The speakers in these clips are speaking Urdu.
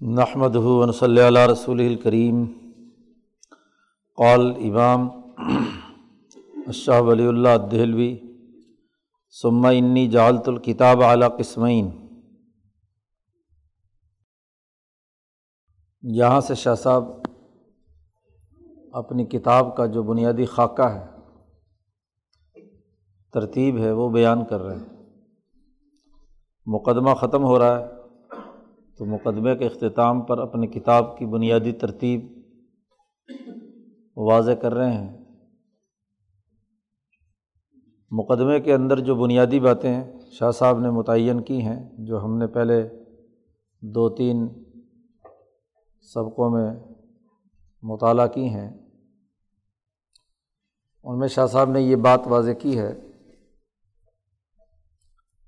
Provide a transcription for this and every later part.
نحمد ہُون صلی اللہ رسول الکریم قول امام اشہ ولی اللہ دہلوی ثمہ انی جالت الکتاب اعلیٰ قسمین. یہاں سے شاہ صاحب اپنی کتاب کا جو بنیادی خاکہ ہے، ترتیب ہے، وہ بیان کر رہے ہیں۔ مقدمہ ختم ہو رہا ہے۔ تو مقدمے کے اختتام پر اپنی کتاب کی بنیادی ترتیب واضح کر رہے ہیں۔ مقدمے کے اندر جو بنیادی باتیں شاہ صاحب نے متعین کی ہیں، جو ہم نے پہلے دو تین سبقوں میں مطالعہ کی ہیں، ان میں شاہ صاحب نے یہ بات واضح کی ہے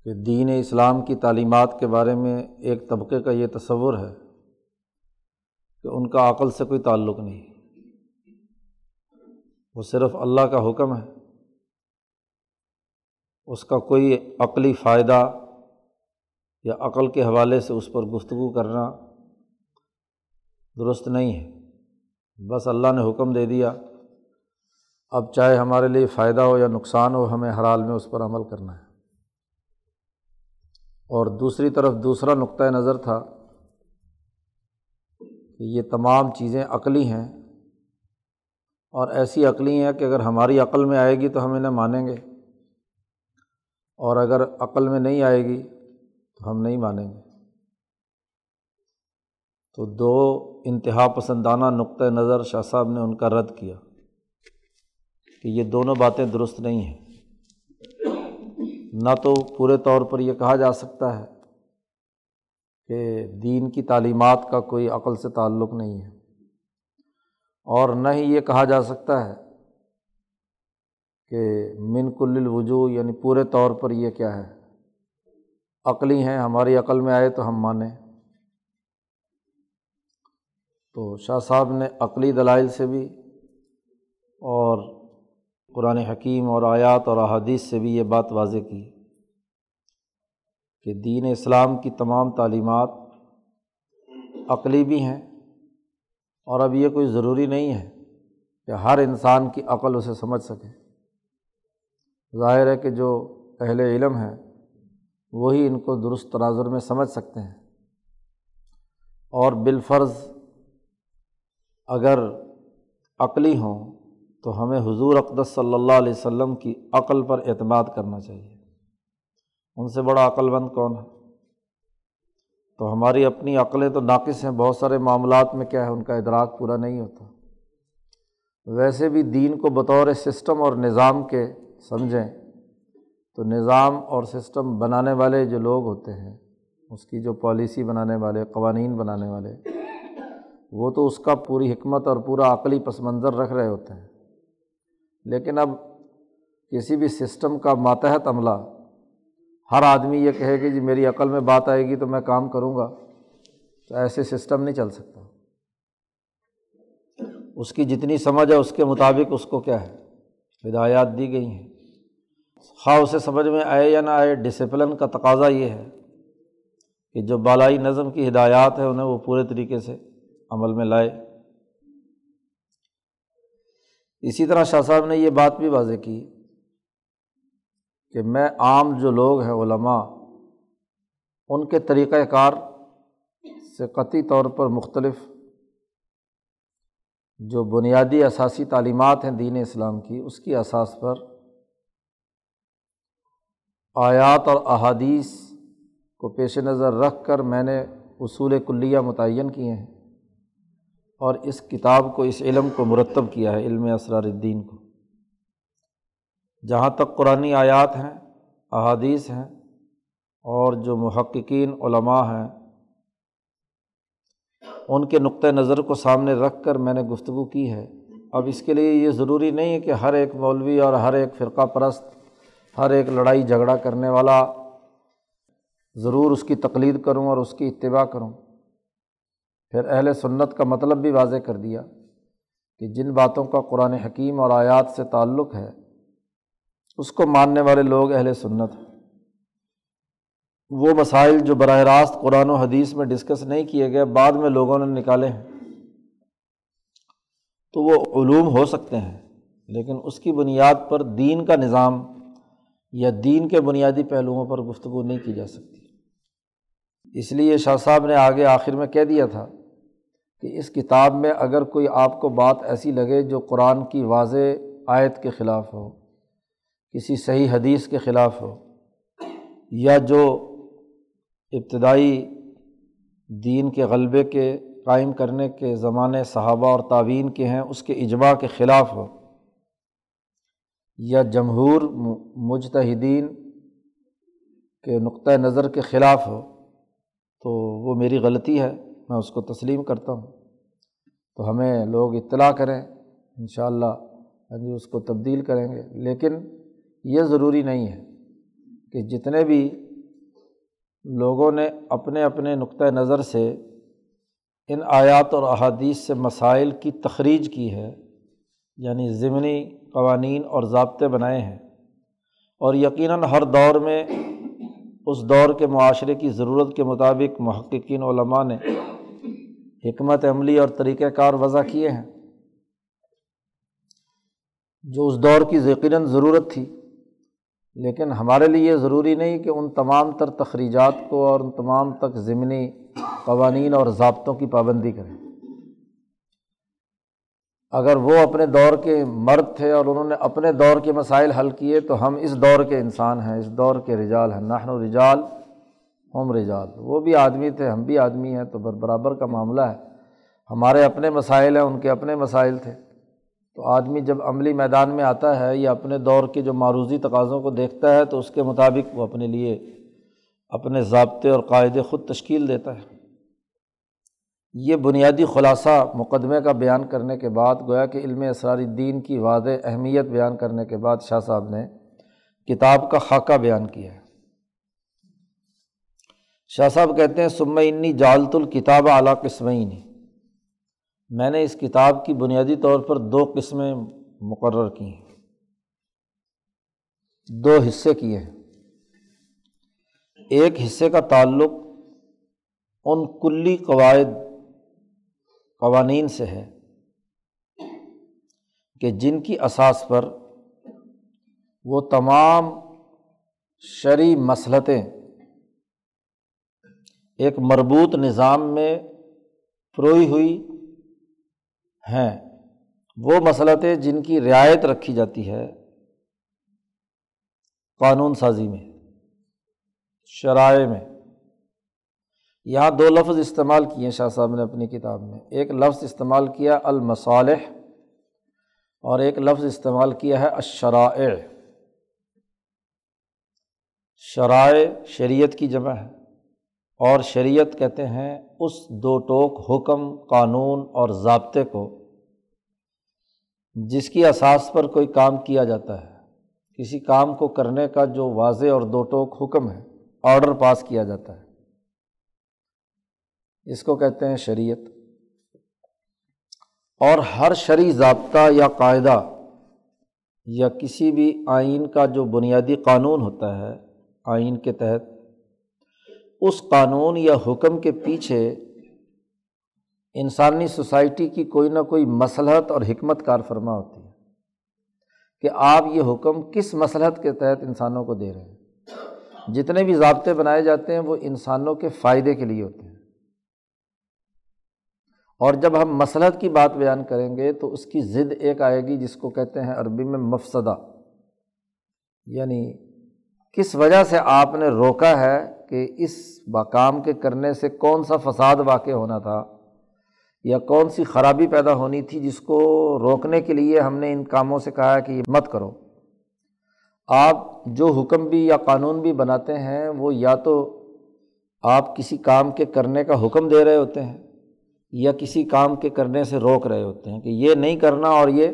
کہ دین اسلام کی تعلیمات کے بارے میں ایک طبقے کا یہ تصور ہے کہ ان کا عقل سے کوئی تعلق نہیں۔ وہ صرف اللہ کا حکم ہے۔ اس کا کوئی عقلی فائدہ یا عقل کے حوالے سے اس پر گفتگو کرنا درست نہیں ہے۔ بس اللہ نے حکم دے دیا۔ اب چاہے ہمارے لیے فائدہ ہو یا نقصان ہو، ہمیں ہر حال میں اس پر عمل کرنا ہے۔ اور دوسری طرف دوسرا نقطۂ نظر تھا کہ یہ تمام چیزیں عقلی ہیں اور ایسی عقلی ہیں کہ اگر ہماری عقل میں آئے گی تو ہم انہیں مانیں گے اور اگر عقل میں نہیں آئے گی تو ہم نہیں مانیں گے۔ تو دو انتہا پسندانہ نقطۂ نظر شاہ صاحب نے ان کا رد کیا کہ یہ دونوں باتیں درست نہیں ہیں۔ نہ تو پورے طور پر یہ کہا جا سکتا ہے کہ دین کی تعلیمات کا کوئی عقل سے تعلق نہیں ہے اور نہ ہی یہ کہا جا سکتا ہے کہ من کل الوجو یعنی پورے طور پر یہ کیا ہے؟ عقلی ہیں، ہماری عقل میں آئے تو ہم مانیں۔ تو شاہ صاحب نے عقلی دلائل سے بھی اور قرآن حکیم اور آیات اور احادیث سے بھی یہ بات واضح کی کہ دین اسلام کی تمام تعلیمات عقلی بھی ہیں اور اب یہ کوئی ضروری نہیں ہے کہ ہر انسان کی عقل اسے سمجھ سکے۔ ظاہر ہے کہ جو اہل علم ہے وہی ان کو درست تناظر میں سمجھ سکتے ہیں۔ اور بالفرض اگر عقلی ہوں تو ہمیں حضور اقدس صلی اللہ علیہ وسلم کی عقل پر اعتماد کرنا چاہیے۔ ان سے بڑا عقل مند کون ہے؟ تو ہماری اپنی عقلیں تو ناقص ہیں، بہت سارے معاملات میں کیا ہے، ان کا ادراک پورا نہیں ہوتا۔ ویسے بھی دین کو بطور سسٹم اور نظام کے سمجھیں، تو نظام اور سسٹم بنانے والے جو لوگ ہوتے ہیں، اس کی جو پالیسی بنانے والے، قوانین بنانے والے، وہ تو اس کا پوری حکمت اور پورا عقلی پس منظر رکھ رہے ہوتے ہیں۔ لیکن اب کسی بھی سسٹم کا ماتحت عملہ، ہر آدمی یہ کہے کہ جی میری عقل میں بات آئے گی تو میں کام کروں گا، تو ایسے سسٹم نہیں چل سکتا۔ اس کی جتنی سمجھ ہے اس کے مطابق اس کو کیا ہے؟ ہدایات دی گئی ہیں۔ خواہ اسے سمجھ میں آئے یا نہ آئے ڈسپلن کا تقاضا یہ ہے کہ جو بالائی نظم کی ہدایات ہے انہیں وہ پورے طریقے سے عمل میں لائے۔ اسی طرح شاہ صاحب نے یہ بات بھی واضح کی کہ میں عام جو لوگ ہیں علماء، ان کے طریقۂ کار سے قطعی طور پر مختلف جو بنیادی اثاثی تعلیمات ہیں دین اسلام کی، اس کی اساس پر آیات اور احادیث کو پیش نظر رکھ کر میں نے اصول کلیہ متعین کیے ہیں۔ اور اس کتاب کو، اس علم کو مرتب کیا ہے، علم اسرار الدین کو۔ جہاں تک قرآن آیات ہیں، احادیث ہیں، اور جو محققین علماء ہیں، ان کے نقطۂ نظر کو سامنے رکھ کر میں نے گفتگو کی ہے۔ اب اس کے لیے یہ ضروری نہیں ہے کہ ہر ایک مولوی اور ہر ایک فرقہ پرست، ہر ایک لڑائی جھگڑا کرنے والا ضرور اس کی تقلید کروں اور اس کی اتباع کروں۔ پھر اہل سنت کا مطلب بھی واضح کر دیا کہ جن باتوں کا قرآن حکیم اور آیات سے تعلق ہے، اس کو ماننے والے لوگ اہل سنت ہیں۔ وہ مسائل جو براہ راست قرآن و حدیث میں ڈسکس نہیں کیے گئے، بعد میں لوگوں نے نکالے ہیں۔ تو وہ علوم ہو سکتے ہیں، لیکن اس کی بنیاد پر دین کا نظام یا دین کے بنیادی پہلوؤں پر گفتگو نہیں کی جا سکتی۔ اس لیے شاہ صاحب نے آگے آخر میں کہہ دیا تھا کہ اس کتاب میں اگر کوئی آپ کو بات ایسی لگے جو قرآن کی واضح آیت کے خلاف ہو، کسی صحیح حدیث کے خلاف ہو، یا جو ابتدائی دین کے غلبے کے قائم کرنے کے زمانے صحابہ اور تعوین کے ہیں، اس کے اجماع کے خلاف ہو، یا جمہور مجتہدین کے نقطۂ نظر کے خلاف ہو، تو وہ میری غلطی ہے۔ میں اس کو تسلیم کرتا ہوں۔ تو ہمیں لوگ اطلاع کریں ان شاء اللہ ہاں جی اس کو تبدیل کریں گے۔ لیکن یہ ضروری نہیں ہے کہ جتنے بھی لوگوں نے اپنے اپنے نقطۂ نظر سے ان آیات اور احادیث سے مسائل کی تخریج کی ہے یعنی ضمنی قوانین اور ضابطے بنائے ہیں۔ اور یقیناً ہر دور میں اس دور کے معاشرے کی ضرورت کے مطابق محققین، علماء نے حکمت عملی اور طریقۂ کار وضع کیے ہیں۔ جو اس دور کی یقیناً ضرورت تھی، لیکن ہمارے لیے یہ ضروری نہیں کہ ان تمام تر تخریجات کو اور ان تمام تک ضمنی قوانین اور ضابطوں کی پابندی کریں۔ اگر وہ اپنے دور کے مرد تھے اور انہوں نے اپنے دور کے مسائل حل کیے، تو ہم اس دور کے انسان ہیں، اس دور کے رجال ہیں۔ نحن و رجال ہم رجال۔ وہ بھی آدمی تھے، ہم بھی آدمی ہیں، تو برابر کا معاملہ ہے۔ ہمارے اپنے مسائل ہیں، ان کے اپنے مسائل تھے۔ تو آدمی جب عملی میدان میں آتا ہے یا اپنے دور کے جو معروضی تقاضوں کو دیکھتا ہے، تو اس کے مطابق وہ اپنے لیے اپنے ضابطے اور قاعدے خود تشکیل دیتا ہے۔ یہ بنیادی خلاصہ مقدمے کا بیان کرنے کے بعد، گویا کہ علم اسراری دین کی واضح اہمیت بیان کرنے کے بعد شاہ صاحب نے کتاب کا خاکہ بیان کیا ہے۔ شاہ صاحب کہتے ہیں، سم انی جالت الکتاب اعلیٰ قسمین میں نے اس کتاب کی بنیادی طور پر دو قسمیں مقرر کی ہیں۔ دو حصے کیے ہیں۔ ایک حصے کا تعلق ان کلی قواعد، قوانین سے ہے کہ جن کی اساس پر وہ تمام شرعی مسلطیں ایک مربوط نظام میں پروئی ہوئی ہیں۔ وہ مسلطیں جن کی رعایت رکھی جاتی ہے قانون سازی میں، شرائع میں۔ یہاں دو لفظ استعمال کیے شاہ صاحب نے اپنی کتاب میں۔ ایک لفظ استعمال کیا المصالح اور ایک لفظ استعمال کیا ہے اشرائع شرائع شریعت کی جمع ہے۔ اور شریعت کہتے ہیں اس دو ٹوک حکم، قانون اور ضابطے کو، جس کی اساس پر کوئی کام کیا جاتا ہے۔ کسی کام کو کرنے کا جو واضح اور دو ٹوک حکم ہے آڈر پاس کیا جاتا ہے۔ اس کو کہتے ہیں شریعت۔ اور ہر شرعی ضابطہ یا قاعدہ یا کسی بھی آئین کا جو بنیادی قانون ہوتا ہے، آئین کے تحت اس قانون یا حکم کے پیچھے انسانی سوسائٹی کی کوئی نہ کوئی مسلحت اور حکمت کار فرما ہوتی ہے کہ آپ یہ حکم کس مسلحت کے تحت انسانوں کو دے رہے ہیں۔ جتنے بھی ضابطے بنائے جاتے ہیں وہ انسانوں کے فائدے کے لیے ہوتے ہیں۔ اور جب ہم مسلحت کی بات بیان کریں گے تو اس کی ضد ایک آئے گی جس کو کہتے ہیں عربی میں مفسدہ یعنی کس وجہ سے آپ نے روکا ہے کہ اس باکام کے کرنے سے کون سا فساد واقع ہونا تھا یا کون سی خرابی پیدا ہونی تھی جس کو روکنے کے لیے ہم نے ان کاموں سے کہا کہ یہ مت کرو؟ آپ جو حکم بھی یا قانون بھی بناتے ہیں، وہ یا تو آپ کسی کام کے کرنے کا حکم دے رہے ہوتے ہیں یا کسی کام کے کرنے سے روک رہے ہوتے ہیں کہ یہ نہیں کرنا اور یہ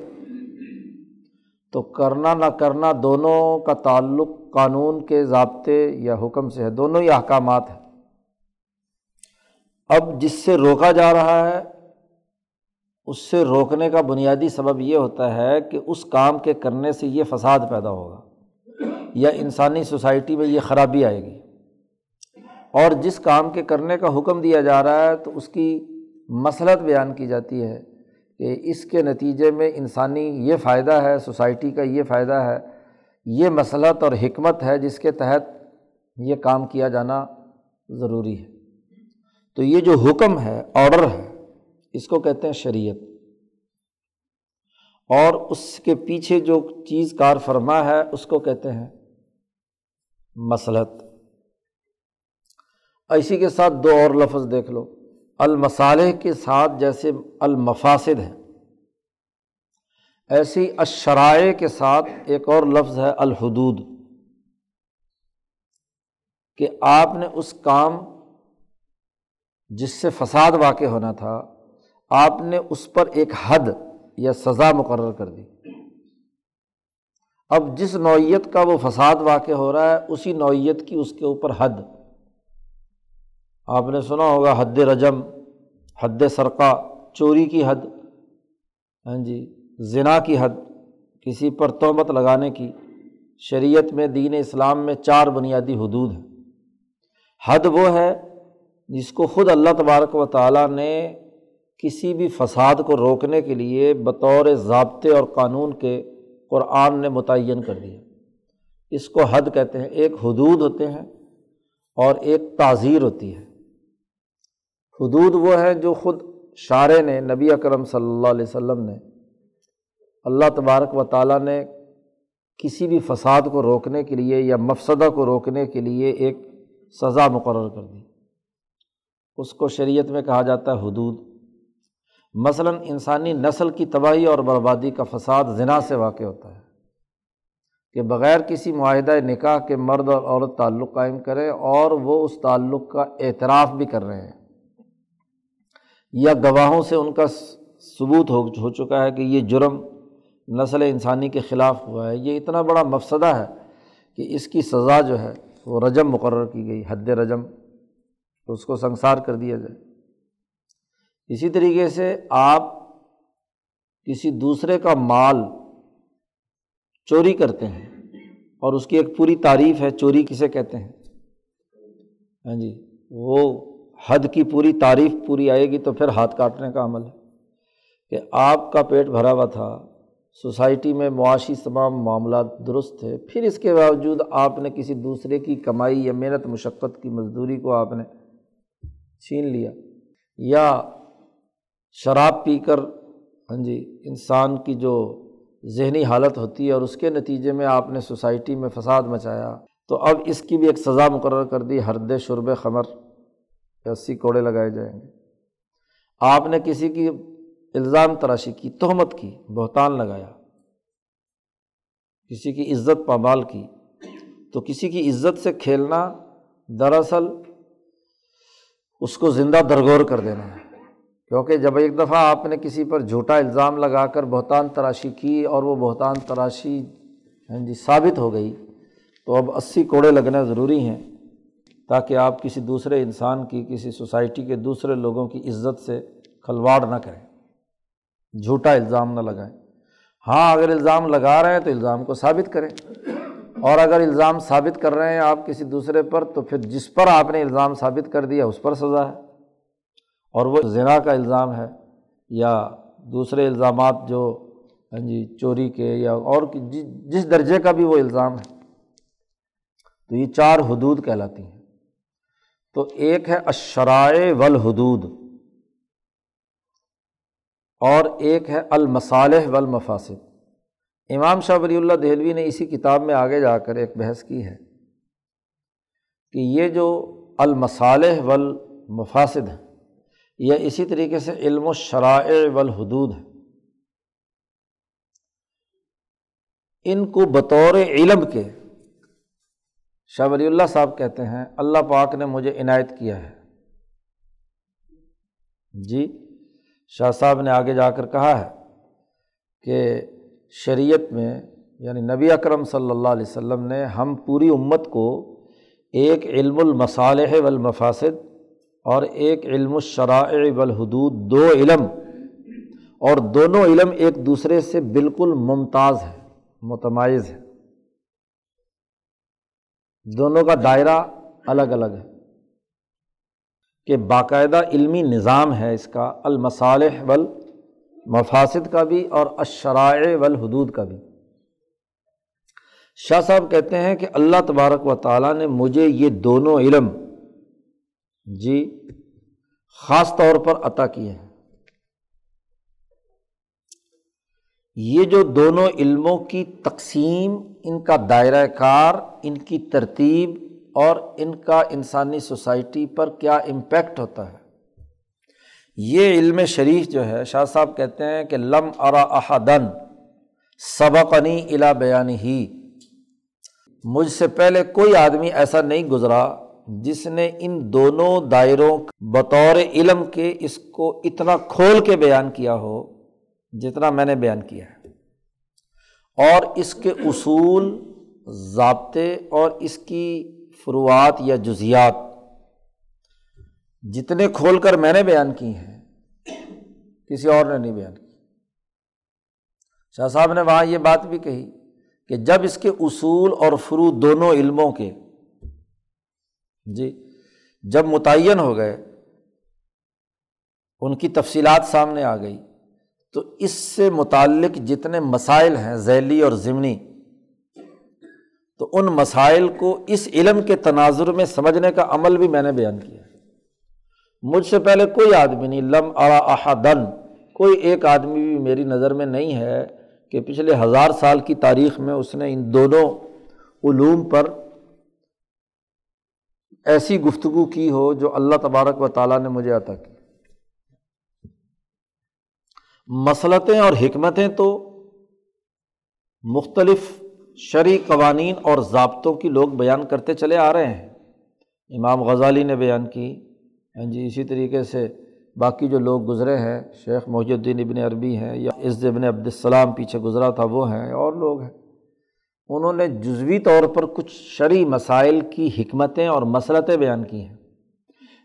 تو کرنا نہ کرنا دونوں کا تعلق قانون کے ضابطے یا حکم سے ہے۔ دونوں ہی احکامات ہیں۔ اب جس سے روکا جا رہا ہے، اس سے روکنے کا بنیادی سبب یہ ہوتا ہے کہ اس کام کے کرنے سے یہ فساد پیدا ہوگا یا انسانی سوسائٹی میں یہ خرابی آئے گی۔ اور جس کام کے کرنے کا حکم دیا جا رہا ہے تو اس کی مسلط بیان کی جاتی ہے۔ کہ اس کے نتیجے میں انسانی یہ فائدہ ہے، سوسائٹی کا یہ فائدہ ہے، یہ مسلط اور حکمت ہے جس کے تحت یہ کام کیا جانا ضروری ہے۔ تو یہ جو حکم ہے آڈر ہے، اس کو کہتے ہیں شریعت۔ اور اس کے پیچھے جو چیز کار فرما ہے، اس کو کہتے ہیں مسلط۔ اسی کے ساتھ دو اور لفظ دیکھ لو۔ المصالح کے ساتھ جیسے المفاصد ہے ایسی اشرائے کے ساتھ ایک اور لفظ ہے الحدود، کہ آپ نے اس کام جس سے فساد واقع ہونا تھا، آپ نے اس پر ایک حد یا سزا مقرر کر دی۔ اب جس نوعیت کا وہ فساد واقع ہو رہا ہے، اسی نوعیت کی اس کے اوپر حد۔ آپ نے سنا ہوگا حد رجم، حد سرقہ، چوری کی حد ہاں جی ذنا کی حد، کسی پر تہمت لگانے کی۔ شریعت میں دین اسلام میں چار بنیادی حدود ہیں۔ حد وہ ہے جس کو خود اللہ تبارک و تعالیٰ نے کسی بھی فساد کو روکنے کے لیے بطور ضابطے اور قانون کے قرآن نے متعین کر دیا۔ اس کو حد کہتے ہیں، ایک حدود ہوتے ہیں اور ایک تعزیر ہوتی ہے۔ حدود وہ ہے جو خود شاعر نے، نبی اکرم صلی اللہ علیہ وسلم نے۔ اللہ تبارک و تعالیٰ نے کسی بھی فساد کو روکنے کے لیے یا مفسدہ کو روکنے کے لیے ایک سزا مقرر کر دی۔ اس کو شریعت میں کہا جاتا ہے حدود۔ مثلاً انسانی نسل کی تباہی اور بربادی کا فساد ذنا سے واقع ہوتا ہے۔ کہ بغیر کسی معاہدہ نکاح کے مرد اور عورت تعلق قائم کرے اور وہ اس تعلق کا اعتراف بھی کر رہے ہیں۔ یا گواہوں سے ان کا ثبوت ہو ہو چکا ہے کہ یہ جرم نسل انسانی کے خلاف ہوا ہے۔ یہ اتنا بڑا مفسدہ ہے کہ اس کی سزا جو ہے وہ رجم مقرر کی گئی، حد رجم تو اس کو سنسار کر دیا جائے۔ اسی طریقے سے آپ کسی دوسرے کا مال چوری کرتے ہیں اور اس کی ایک پوری تعریف ہے، چوری کسے کہتے ہیں۔ ہاں جی وہ حد کی پوری تعریف پوری آئے گی تو پھر ہاتھ کاٹنے کا عمل ہے۔ کہ آپ کا پیٹ بھرا ہوا تھا، سوسائٹی میں معاشی تمام معاملات درست تھے، پھر اس کے باوجود آپ نے کسی دوسرے کی کمائی یا محنت، مشقت کی مزدوری کو آپ نے چھین لیا۔ یا شراب پی کر ہاں جی انسان کی جو ذہنی حالت ہوتی ہے اور اس کے نتیجے میں آپ نے سوسائٹی میں فساد مچایا، تو اب اس کی بھی ایک سزا مقرر کر دی، ہرد شرب خمر۔ اسی کوڑے لگائے جائیں گے۔ آپ نے کسی کی الزام تراشی کی، تہمت کی، بہتان لگایا، کسی کی عزت پامال کی، تو کسی کی عزت سے کھیلنا دراصل اس کو زندہ درگور کر دینا ہے۔ کیونکہ جب ایک دفعہ آپ نے کسی پر جھوٹا الزام لگا کر بہتان تراشی کی اور وہ بہتان تراشی ہاں جی ثابت ہو گئی، تو اب اسی کوڑے لگنا ضروری ہیں۔ تاکہ آپ کسی دوسرے انسان کی، کسی سوسائٹی کے دوسرے لوگوں کی عزت سے کھلواڑ نہ کریں۔ جھوٹا الزام نہ لگائیں۔ ہاں اگر الزام لگا رہے ہیں تو الزام کو ثابت کریں۔ اور اگر الزام ثابت کر رہے ہیں آپ کسی دوسرے پر، تو پھر جس پر آپ نے الزام ثابت کر دیا، اس پر سزا ہے۔ اور وہ زنا کا الزام ہے یا دوسرے الزامات جو ہاں جی چوری کے یا اور جس درجے کا بھی وہ الزام ہے۔ تو یہ چار حدود کہلاتی ہیں۔ تو ایک ہے اشرائے والحدود اور ایک ہے المصالح والمفاسد۔ امام شاہ ولی اللہ دہلوی نے اسی کتاب میں آگے جا کر ایک بحث کی ہے کہ یہ جو المصالح والمفاسد ہیں، یہ اسی طریقے سے علم و شرائع والحدود ہے ان کو بطور علم کے شاہ ولی اللہ صاحب کہتے ہیں، اللہ پاک نے مجھے عنایت کیا ہے۔ جی شاہ صاحب نے آگے جا کر کہا ہے کہ شریعت میں یعنی نبی اکرم صلی اللہ علیہ وسلم نے ہم پوری امت کو ایک علم المصالح والمفاسد اور ایک علم الشرائع والحدود، دو علم، اور دونوں علم ایک دوسرے سے بالکل ممتاز ہے متمائز ہے دونوں کا دائرہ الگ الگ ہے کہ باقاعدہ علمی نظام ہے اس کا، المصالح ول مفاصد کا بھی اور اشرائع والحدود کا بھی۔ شاہ صاحب کہتے ہیں کہ اللہ تبارک و تعالیٰ نے مجھے یہ دونوں علم جی خاص طور پر عطا کیے ہیں۔ یہ جو دونوں علموں کی تقسیم، ان کا دائرۂ کار، ان کی ترتیب اور ان کا انسانی سوسائٹی پر کیا امپیکٹ ہوتا ہے۔ یہ علم شریف جو ہے، شاہ صاحب کہتے ہیں کہ لم ارا احدن سبقنی الا بیان ہی مجھ سے پہلے کوئی آدمی ایسا نہیں گزرا جس نے ان دونوں دائروں بطور علم کے اس کو اتنا کھول کے بیان کیا ہو۔ جتنا میں نے بیان کیا ہے۔ اور اس کے اصول، ضابطے اور اس کی فروعات یا جزیات، جتنے کھول کر میں نے بیان کی ہیں، کسی اور نے نہیں بیان کی۔ شاہ صاحب نے وہاں یہ بات بھی کہی کہ جب اس کے اصول اور فرو دونوں علموں کے جی جب متعین ہو گئے، ان کی تفصیلات سامنے آ گئی۔ تو اس سے متعلق جتنے مسائل ہیں ذیلی اور ضمنی، تو ان مسائل کو اس علم کے تناظر میں سمجھنے کا عمل بھی میں نے بیان کیا۔ مجھ سے پہلے کوئی آدمی نہیں، لم ارا احدن، کوئی ایک آدمی بھی میری نظر میں نہیں ہے کہ پچھلے ہزار سال کی تاریخ میں اس نے ان دونوں علوم پر ایسی گفتگو کی ہو جو اللہ تبارک و تعالیٰ نے مجھے عطا کی۔ مسلطیں اور حکمتیں تو مختلف شرعی قوانین اور ضابطوں کی لوگ بیان کرتے چلے آ رہے ہیں۔ امام غزالی نے بیان کی۔ ہاں جی اسی طریقے سے باقی جو لوگ گزرے ہیں، شیخ محی الدین ابن عربی ہیں یا عز ابن عبدالسلام پیچھے گزرا تھا، وہ ہیں اور لوگ ہیں۔ انہوں نے جزوی طور پر کچھ شرعی مسائل کی حکمتیں اور مسلطیں بیان کی ہیں،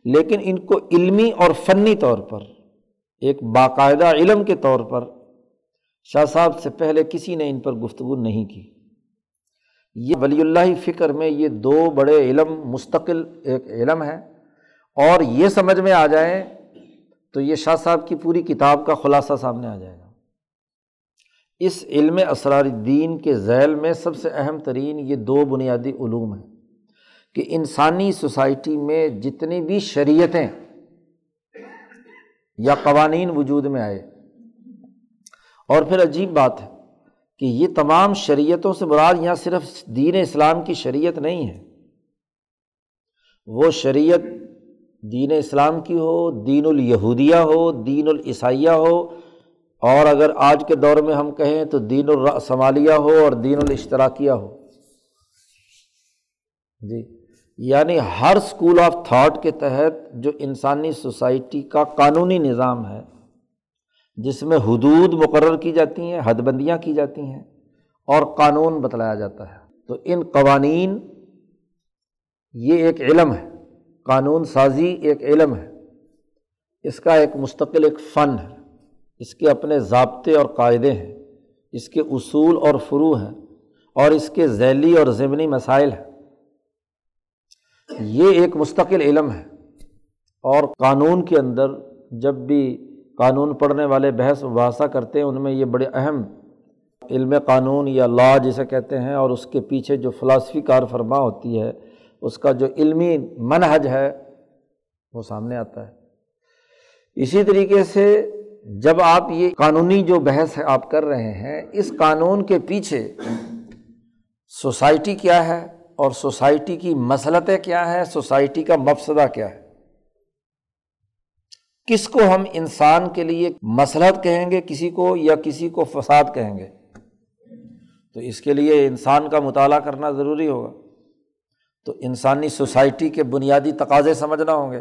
لیکن ان کو علمی اور فنی طور پر ایک باقاعدہ علم کے طور پر شاہ صاحب سے پہلے کسی نے ان پر گفتگو نہیں کی۔ یہ ولی اللہ فکر میں یہ دو بڑے علم مستقل ایک علم ہے اور یہ سمجھ میں آ جائیں تو یہ شاہ صاحب کی پوری کتاب کا خلاصہ سامنے آ جائے گا۔ اس علم اسرار الدین کے ذیل میں سب سے اہم ترین یہ دو بنیادی علوم ہیں کہ انسانی سوسائٹی میں جتنی بھی شریعتیں یا قوانین وجود میں آئے۔ اور پھر عجیب بات ہے کہ یہ تمام شریعتوں سے مراد یہاں صرف دین اسلام کی شریعت نہیں ہے۔ وہ شریعت دین اسلام کی ہو، دین الیہودیہ ہو، دین العیسائیہ ہو۔ اور اگر آج کے دور میں ہم کہیں تو دین الرسمالیہ ہو اور دین الاشتراکیہ ہو۔ جی۔ یعنی ہر اسکول آف تھاٹ کے تحت جو انسانی سوسائٹی کا قانونی نظام ہے، جس میں حدود مقرر کی جاتی ہیں حد بندیاں کی جاتی ہیں اور قانون بتلایا جاتا ہے۔ تو ان قوانین، یہ ایک علم ہے، قانون سازی ایک علم ہے۔ اس کا ایک مستقل ایک فن ہے۔ اس کے اپنے ضابطے اور قاعدے ہیں۔ اس کے اصول اور فرو ہیں اور اس کے ذیلی اور ضمنی مسائل ہیں۔ یہ ایک مستقل علم ہے اور قانون کے اندر جب بھی قانون پڑھنے والے بحث وباحثہ کرتے ہیں، ان میں یہ بڑے اہم علم قانون یا لا جسے کہتے ہیں اور اس کے پیچھے جو فلاسفی کار فرما ہوتی ہے، اس کا جو علمی منحج ہے، وہ سامنے آتا ہے۔ اسی طریقے سے جب آپ یہ قانونی جو بحث ہے آپ کر رہے ہیں، اس قانون کے پیچھے سوسائٹی کیا ہے؟ اور سوسائٹی کی مسلطیں کیا ہے سوسائٹی کا مفسدہ کیا ہے؟ کس کو ہم انسان کے لیے مسلط کہیں گے؟ کسی کو یا کسی کو فساد کہیں گے؟ تو اس کے لیے انسان کا مطالعہ کرنا ضروری ہوگا۔ تو انسانی سوسائٹی کے بنیادی تقاضے سمجھنا ہوں گے۔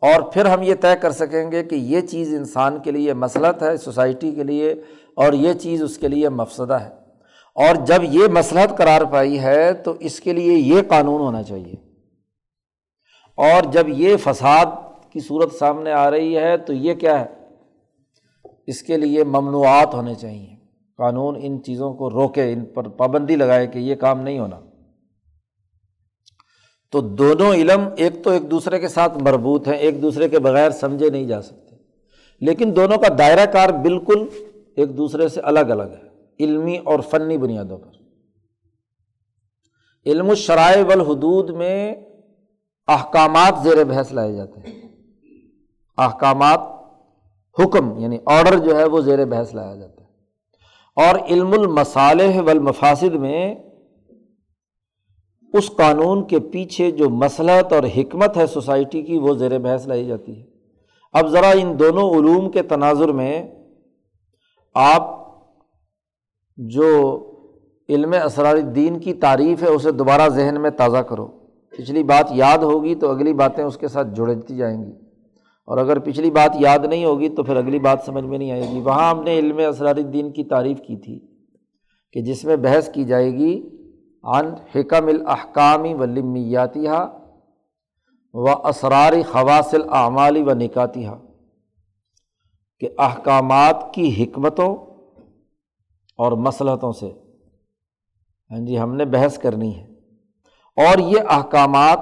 اور پھر ہم یہ طے کر سکیں گے کہ یہ چیز انسان کے لیے مسلط ہے، سوسائٹی کے لیے، اور یہ چیز اس کے لیے مفسدہ ہے۔ اور جب یہ مسلط قرار پائی ہے تو اس کے لیے یہ قانون ہونا چاہیے۔ اور جب یہ فساد کی صورت سامنے آ رہی ہے تو یہ کیا ہے؟ اس کے لیے ممنوعات ہونے چاہئیں قانون ان چیزوں کو روکے، ان پر پابندی لگائے کہ یہ کام نہیں ہونا۔ تو دونوں علم ایک تو ایک دوسرے کے ساتھ مربوط ہیں، ایک دوسرے کے بغیر سمجھے نہیں جا سکتے۔ لیکن دونوں کا دائرہ کار بالکل ایک دوسرے سے الگ الگ ہے۔ علمی اور فنی بنیادوں پر۔ علم الشرائع والحدود میں احکامات زیر بحث لائے جاتے ہیں۔ احکامات، حکم یعنی آڈر جو ہے وہ زیر بحث لایا جاتا ہے۔ اور علم المصالح والمفاسد میں اس قانون کے پیچھے جو مسلحت اور حکمت ہے سوسائٹی کی، وہ زیر بحث لائی جاتی ہے۔ اب ذرا ان دونوں علوم کے تناظر میں آپ جو علم اسرار الدین کی تعریف ہے، اسے دوبارہ ذہن میں تازہ کرو۔ پچھلی بات یاد ہوگی تو اگلی باتیں اس کے ساتھ جڑتی جائیں گی۔ اور اگر پچھلی بات یاد نہیں ہوگی تو پھر اگلی بات سمجھ میں نہیں آئے گی۔ وہاں ہم نے علم اسرار الدین کی تعریف کی تھی کہ جس میں بحث کی جائے گی عن حکم الحکامی و لمیاتیہ و اسرار خواصل اعمالی و نکاتیہ کہ احکامات کی حکمتوں اور مسلحتوں سے۔ ہاں جی ہم نے بحث کرنی ہے۔ اور یہ احکامات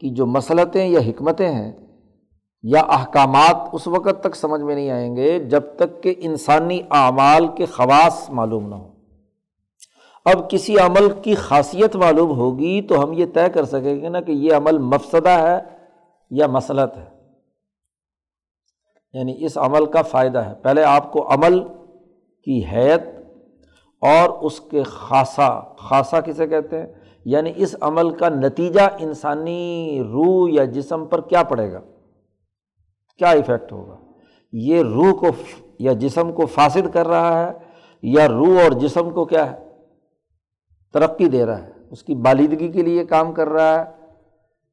کی جو مسلطیں یا حکمتیں ہیں یا احکامات اس وقت تک سمجھ میں نہیں آئیں گے جب تک کہ انسانی اعمال کے خواص معلوم نہ ہوں۔ اب کسی عمل کی خاصیت معلوم ہوگی تو ہم یہ طے کر سکیں گے نا کہ یہ عمل مفسدہ ہے یا مسلط ہے۔ یعنی اس عمل کا فائدہ ہے۔ پہلے آپ کو عمل کی حیت اور اس کے خاصا خاصا کسے کہتے ہیں؟ یعنی اس عمل کا نتیجہ انسانی روح یا جسم پر کیا پڑے گا؟ کیا افیکٹ ہوگا؟ یہ روح کو یا جسم کو فاسد کر رہا ہے یا روح اور جسم کو کیا ہے؟ ترقی دے رہا ہے؟ اس کی بالدگی کے لیے کام کر رہا ہے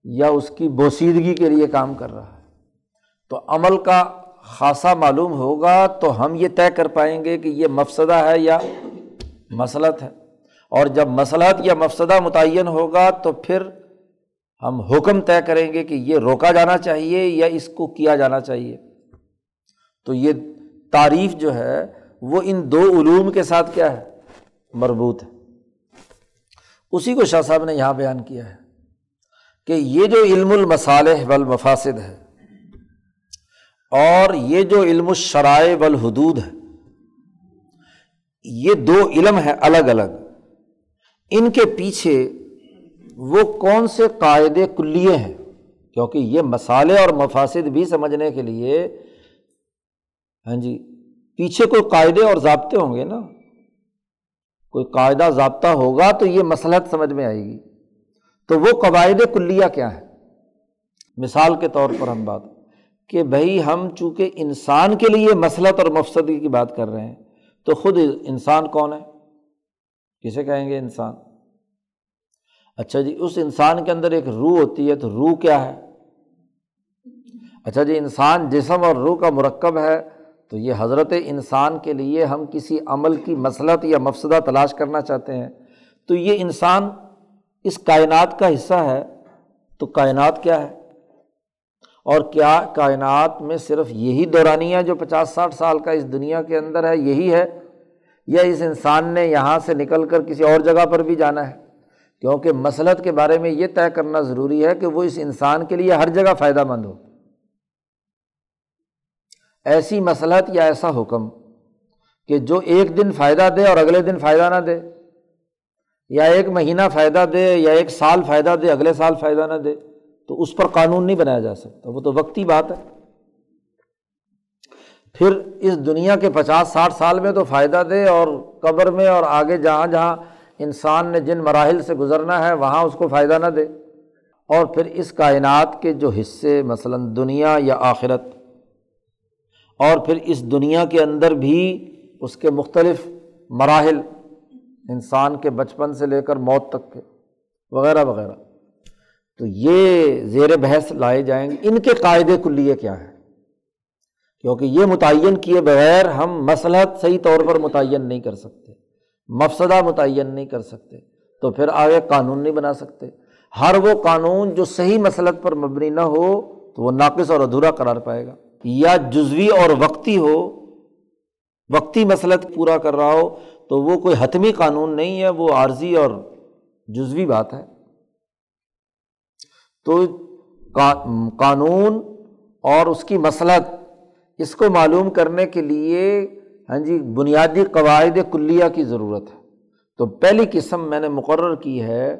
یا اس کی بوسیدگی کے لیے کام کر رہا ہے؟ تو عمل کا خاصا معلوم ہوگا تو ہم یہ طے کر پائیں گے کہ یہ مفسدہ ہے یا مسلط ہے۔ اور جب مسلط یا مفسدہ متعین ہوگا تو پھر ہم حکم طے کریں گے کہ یہ روکا جانا چاہیے یا اس کو کیا جانا چاہیے۔ تو یہ تعریف جو ہے وہ ان دو علوم کے ساتھ کیا ہے؟ مربوط ہے۔ اسی کو شاہ صاحب نے یہاں بیان کیا ہے کہ یہ جو علم المصالح والمفاسد ہے اور یہ جو علم الشرائع والحدود ہے یہ دو علم ہے الگ الگ۔ ان کے پیچھے وہ کون سے قاعدے کلیے ہیں؟ کیونکہ یہ مسالے اور مفاصد بھی سمجھنے کے لیے۔ ہاں جی پیچھے کوئی قاعدے اور ضابطے ہوں گے نا؟ کوئی قاعدہ ضابطہ ہوگا تو یہ مسلحت سمجھ میں آئے گی۔ تو وہ قواعد کلیہ کیا ہے مثال کے طور پر ہم بات کہ بھائی ہم چونکہ انسان کے لیے مسلط اور مفسدی کی بات کر رہے ہیں تو خود انسان کون ہے؟ کسے کہیں گے انسان؟ اچھا جی اس انسان کے اندر ایک روح ہوتی ہے، تو روح کیا ہے؟ اچھا جی انسان جسم اور روح کا مرکب ہے، تو یہ حضرت انسان کے لیے ہم کسی عمل کی مسلط یا مفسدہ تلاش کرنا چاہتے ہیں۔ تو یہ انسان اس کائنات کا حصہ ہے، تو کائنات کیا ہے؟ اور کیا کائنات میں صرف یہی دورانیہ جو پچاس ساٹھ سال کا اس دنیا کے اندر ہے، یہی ہے؟ یا اس انسان نے یہاں سے نکل کر کسی اور جگہ پر بھی جانا ہے؟ کیونکہ مسلط کے بارے میں یہ طے کرنا ضروری ہے کہ وہ اس انسان کے لیے ہر جگہ فائدہ مند ہو۔ ایسی مسلط یا ایسا حکم کہ جو ایک دن فائدہ دے اور اگلے دن فائدہ نہ دے، یا ایک مہینہ فائدہ دے یا ایک سال فائدہ دے، اگلے سال فائدہ نہ دے۔ تو اس پر قانون نہیں بنایا جا سکتا، وہ تو وقتی بات ہے۔ پھر اس دنیا کے پچاس ساٹھ سال میں تو فائدہ دے اور قبر میں اور آگے جہاں جہاں انسان نے جن مراحل سے گزرنا ہے، وہاں اس کو فائدہ نہ دے۔ اور پھر اس کائنات کے جو حصے، مثلاً دنیا یا آخرت۔ اور پھر اس دنیا کے اندر بھی اس کے مختلف مراحل انسان کے بچپن سے لے کر موت تک کے، وغیرہ وغیرہ۔ تو یہ زیر بحث لائے جائیں گے۔ ان کے قاعدے کلیے کیا ہیں؟ کیونکہ یہ متعین کیے بغیر ہم مسلحت صحیح طور پر متعین نہیں کر سکتے، مفسدہ متعین نہیں کر سکتے، تو پھر آگے قانون نہیں بنا سکتے۔ ہر وہ قانون جو صحیح مسلط پر مبنی نہ ہو تو وہ ناقص اور ادھورا قرار پائے گا۔ یا جزوی اور وقتی ہو، وقتی مسلط پورا کر رہا ہو، تو وہ کوئی حتمی قانون نہیں ہے، وہ عارضی اور جزوی بات ہے۔ تو قانون اور اس کی مسلط اس کو معلوم کرنے کے لیے ہاں جی بنیادی قواعد کلیہ کی ضرورت ہے۔ تو پہلی قسم میں نے مقرر کی ہے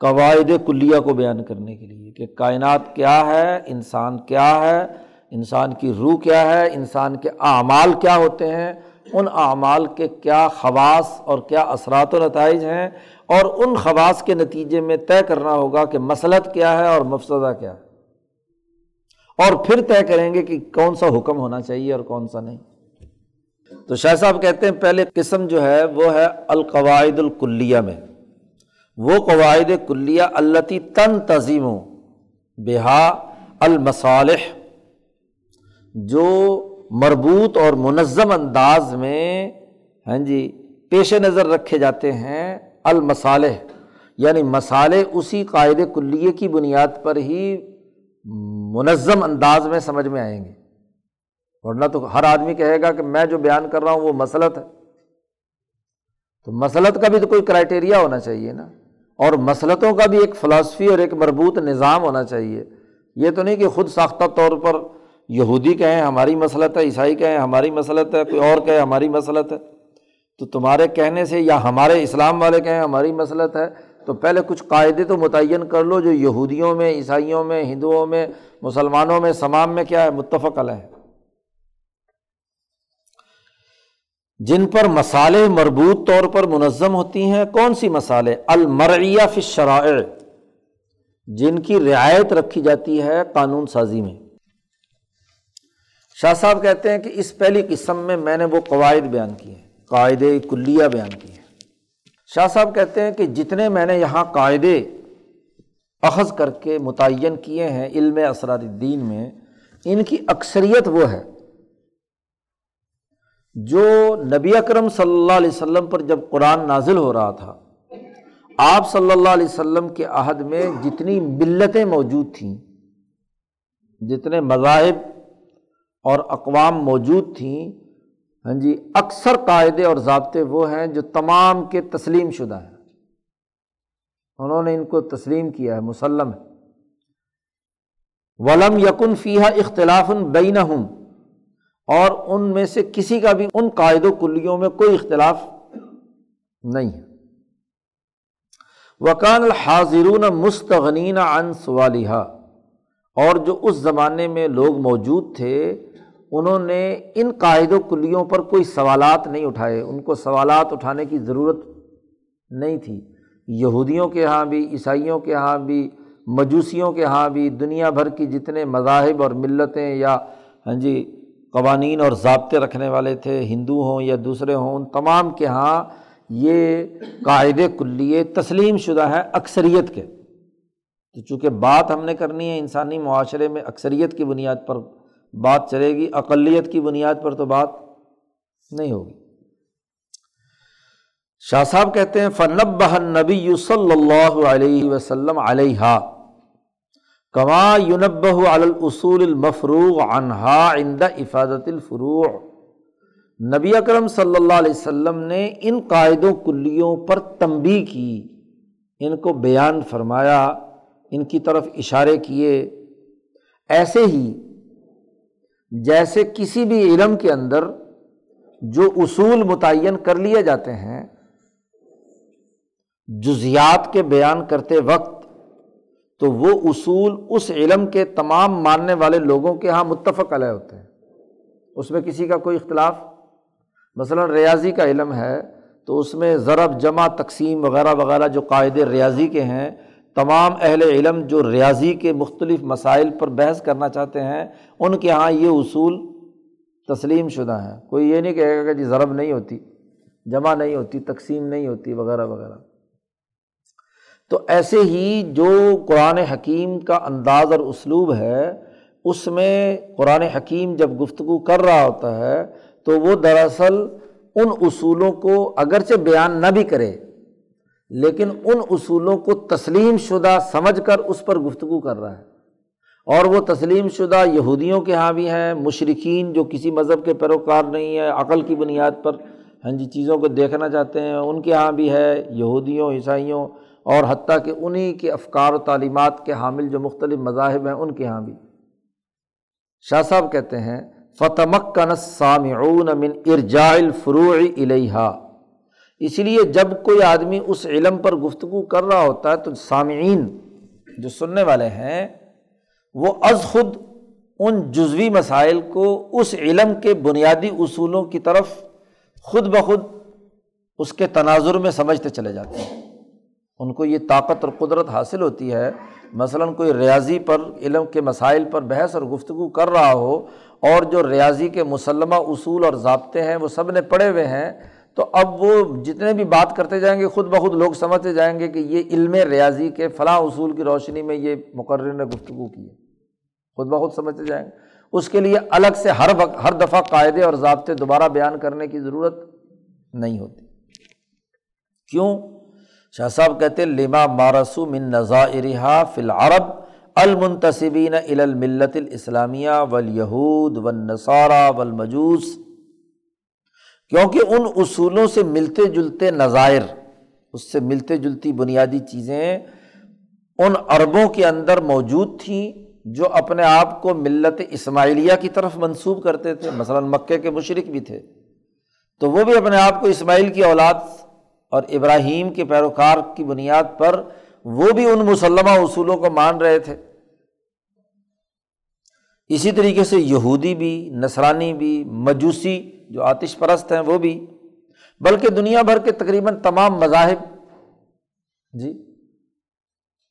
قواعد کلیہ کو بیان کرنے کے لیے کہ کائنات کیا ہے، انسان کیا ہے، انسان کی روح کیا ہے، انسان کے اعمال کیا ہوتے ہیں، ان اعمال کے کیا خواص اور کیا اثرات و نتائج ہیں اور ان خواص کے نتیجے میں طے کرنا ہوگا کہ مسلط کیا ہے اور مفسدہ کیا ہے۔ اور پھر طے کریں گے کہ کون سا حکم ہونا چاہیے اور کون سا نہیں۔ تو شاہ صاحب کہتے ہیں، پہلے قسم جو ہے وہ ہے القواعد الکلیہ میں۔ وہ قواعد کلیہ التی تن تظیم و بہا المصالح، جو مربوط اور منظم انداز میں ہاں جی پیش نظر رکھے جاتے ہیں المصالح یعنی مسالے اسی قاعد کلیے کی بنیاد پر ہی منظم انداز میں سمجھ میں آئیں گے۔ ورنہ تو ہر آدمی کہے گا کہ میں جو بیان کر رہا ہوں وہ مسلط ہے۔ تو مسلط کا بھی تو کوئی کرائٹیریا ہونا چاہیے نا۔ اور مسلطوں کا بھی ایک فلاسفی اور ایک مربوط نظام ہونا چاہیے۔ یہ تو نہیں کہ خود ساختہ طور پر یہودی کہیں ہماری مسلط ہے، عیسائی کہیں ہماری مسلط ہے، کوئی اور کہے ہماری مسلط ہے۔ تو تمہارے کہنے سے یا ہمارے اسلام والے کہیں ہماری مسلط ہے، تو پہلے کچھ قاعدے تو متعین کر لو جو یہودیوں میں، عیسائیوں میں، ہندوؤں میں، مسلمانوں میں، سمام میں کیا ہے، متفق علیہ جن پر مسالے مربوط طور پر منظم ہوتی ہیں، کون سی مسالے؟ المرعیہ فی شرائع جن کی رعایت رکھی جاتی ہے قانون سازی میں۔ شاہ صاحب کہتے ہیں کہ اس پہلی قسم میں میں نے وہ قواعد بیان کیے قاعدے کلیہ بیان کیے شاہ صاحب کہتے ہیں کہ جتنے میں نے یہاں قاعدے اخذ کر کے متعین کیے ہیں علم اسرار الدین میں، ان کی اکثریت وہ ہے۔ جو نبی اکرم صلی اللہ علیہ وسلم پر جب قرآن نازل ہو رہا تھا، آپ صلی اللہ علیہ وسلم کے عہد میں جتنی ملتیں موجود تھیں، جتنے مذاہب اور اقوام موجود تھیں ہاں جی اکثر قاعدے اور ضابطے وہ ہیں جو تمام کے تسلیم شدہ ہیں۔ انہوں نے ان کو تسلیم کیا ہے، مسلم ہے ولم یقن فیحہ اختلاف بین ہوں اور ان میں سے کسی کا بھی ان قاعد و کلیوں میں کوئی اختلاف نہیں ہے۔ وکان الحاضرون مستغنین عن سوالیہ اور جو اس زمانے میں لوگ موجود تھے انہوں نے ان قاعد و کلیوں پر کوئی سوالات نہیں اٹھائے۔ ان کو سوالات اٹھانے کی ضرورت نہیں تھی۔ یہودیوں کے یہاں بھی، عیسائیوں کے یہاں بھی، مجوسیوں کے یہاں بھی، دنیا بھر کی جتنے مذاہب اور ملتیں یا ہاں جی قوانین اور ضابطے رکھنے والے تھے، ہندو ہوں یا دوسرے ہوں، ان تمام کے یہاں یہ قاعدے کلیے تسلیم شدہ ہیں اکثریت کے۔ تو چونکہ بات ہم نے کرنی ہے انسانی معاشرے میں اکثریت کی بنیاد پر بات چلے گی، اقلیت کی بنیاد پر تو بات نہیں ہوگی۔ شاہ صاحب کہتے ہیں فنب بہن نبی صلی اللہ علیہ وسلم علیہ کما یونب الاصول المفروغ عنہا عند افادت الفروع نبی اکرم صلی اللہ علیہ وسلم نے ان قاعد و کلیوں پر تنبی کی، ان کو بیان فرمایا، ان کی طرف اشارے کیے۔ ایسے ہی جیسے کسی بھی علم کے اندر جو اصول متعین کر لیے جاتے ہیں، جزیات کے بیان کرتے وقت، تو وہ اصول اس علم کے تمام ماننے والے لوگوں کے یہاں متفق علیہ ہوتے ہیں۔ اس میں کسی کا کوئی اختلاف؟ مثلاً ریاضی کا علم ہے، تو اس میں ضرب، جمع، تقسیم وغیرہ وغیرہ جو قاعدے ریاضی کے ہیں تمام اہل علم جو ریاضی کے مختلف مسائل پر بحث کرنا چاہتے ہیں، ان کے یہاں یہ اصول تسلیم شدہ ہیں۔ کوئی یہ نہیں کہے گا کہ جی ضرب نہیں ہوتی، جمع نہیں ہوتی، تقسیم نہیں ہوتی، وغیرہ وغیرہ۔ تو ایسے ہی جو قرآن حکیم کا انداز اور اسلوب ہے، اس میں قرآن حکیم جب گفتگو کر رہا ہوتا ہے، تو وہ دراصل ان اصولوں کو اگرچہ بیان نہ بھی کرے لیکن ان اصولوں کو تسلیم شدہ سمجھ کر اس پر گفتگو کر رہا ہے۔ اور وہ تسلیم شدہ یہودیوں کے یہاں بھی ہیں مشرقین جو کسی مذہب کے پیروکار نہیں ہے عقل کی بنیاد پر ہاں جی چیزوں کو دیکھنا چاہتے ہیں۔ ان کے یہاں بھی ہے، یہودیوں، عیسائیوں اور حتیٰ کہ انہیں کے افکار و تعلیمات کے حامل جو مختلف مذاہب ہیں، ان کے یہاں بھی۔ شاہ صاحب کہتے ہیں فتمک کا نسامعون من ارجا الفروع الحا اس لیے جب کوئی آدمی اس علم پر گفتگو کر رہا ہوتا ہے تو سامعین جو سننے والے ہیں، وہ از خود ان جزوی مسائل کو اس علم کے بنیادی اصولوں کی طرف خود بخود اس کے تناظر میں سمجھتے چلے جاتے ہیں۔ ان کو یہ طاقت اور قدرت حاصل ہوتی ہے، مثلاً کوئی ریاضی پر علم کے مسائل پر بحث اور گفتگو کر رہا ہو اور جو ریاضی کے مسلمہ اصول اور ضابطے ہیں وہ سب نے پڑھے ہوئے ہیں تو اب وہ جتنے بھی بات کرتے جائیں گے، خود بخود لوگ سمجھتے جائیں گے کہ یہ علم ریاضی کے فلاں اصول کی روشنی میں یہ مقرر نے گفتگو کی ہے۔ خود بخود سمجھتے جائیں گے۔ اس کے لیے الگ سے ہر وقت، ہر دفعہ قاعدے اور ضابطے دوبارہ بیان کرنے کی ضرورت نہیں ہوتی۔ کیوں؟ شاہ صاحب کہتے لما مارسو من نظا ارحا فی العرب المنتصبین الملت الاسلامیہ ولیہود و نصارہ والمجوس کیونکہ ان اصولوں سے ملتے جلتے نظائر، اس سے ملتے جلتی بنیادی چیزیں ان عربوں کے اندر موجود تھیں جو اپنے آپ کو ملت اسماعیلیہ کی طرف منسوب کرتے تھے۔ مثلاً مکے کے مشرق بھی تھے۔ تو وہ بھی اپنے آپ کو اسماعیل کی اولاد اور ابراہیم کے پیروکار کی بنیاد پر وہ بھی ان مسلمہ اصولوں کو مان رہے تھے۔ اسی طریقے سے یہودی بھی نسرانی بھی، مجوسی جو آتش پرست ہیں وہ بھی، بلکہ دنیا بھر کے تقریباً تمام مذاہب۔ جی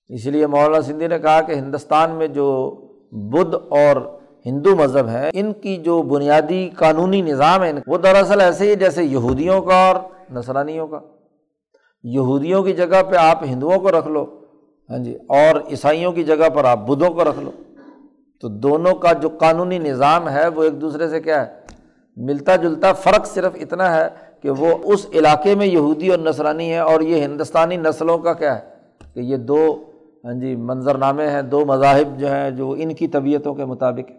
اس لیے مولانا سندھی نے کہا کہ ہندوستان میں جو بدھ اور ہندو مذہب ہے ان کی جو بنیادی قانونی نظام ہے وہ دراصل ایسے ہی جیسے یہودیوں کا اور نسرانیوں کا۔ یہودیوں کی جگہ پہ آپ ہندوؤں کو رکھ لو ہاں جی اور عیسائیوں کی جگہ پر آپ بدھوں کو رکھ لو۔ تو دونوں کا جو قانونی نظام ہے، وہ ایک دوسرے سے کیا ہے؟ ملتا جلتا فرق صرف اتنا ہے کہ وہ اس علاقے میں یہودی اور نسرانی ہے اور یہ ہندوستانی نسلوں کا کیا ہے کہ یہ دو ہاں جی منظرنامے ہیں، دو مذاہب جو ہیں جو ان کی طبیعتوں کے مطابق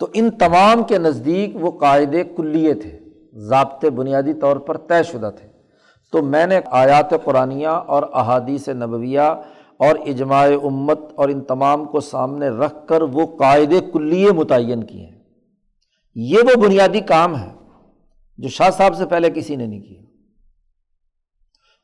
تو ان تمام کے نزدیک وہ قاعدے کلیے تھے، ضابطے بنیادی طور پر طے شدہ تھے۔ تو میں نے آیات قرآن اور احادیث نبویہ اور اجماع امت اور ان تمام کو سامنے رکھ کر وہ قاعدے کلیے متعین کیے ہیں۔ یہ وہ بنیادی کام ہے جو شاہ صاحب سے پہلے کسی نے نہیں کیا۔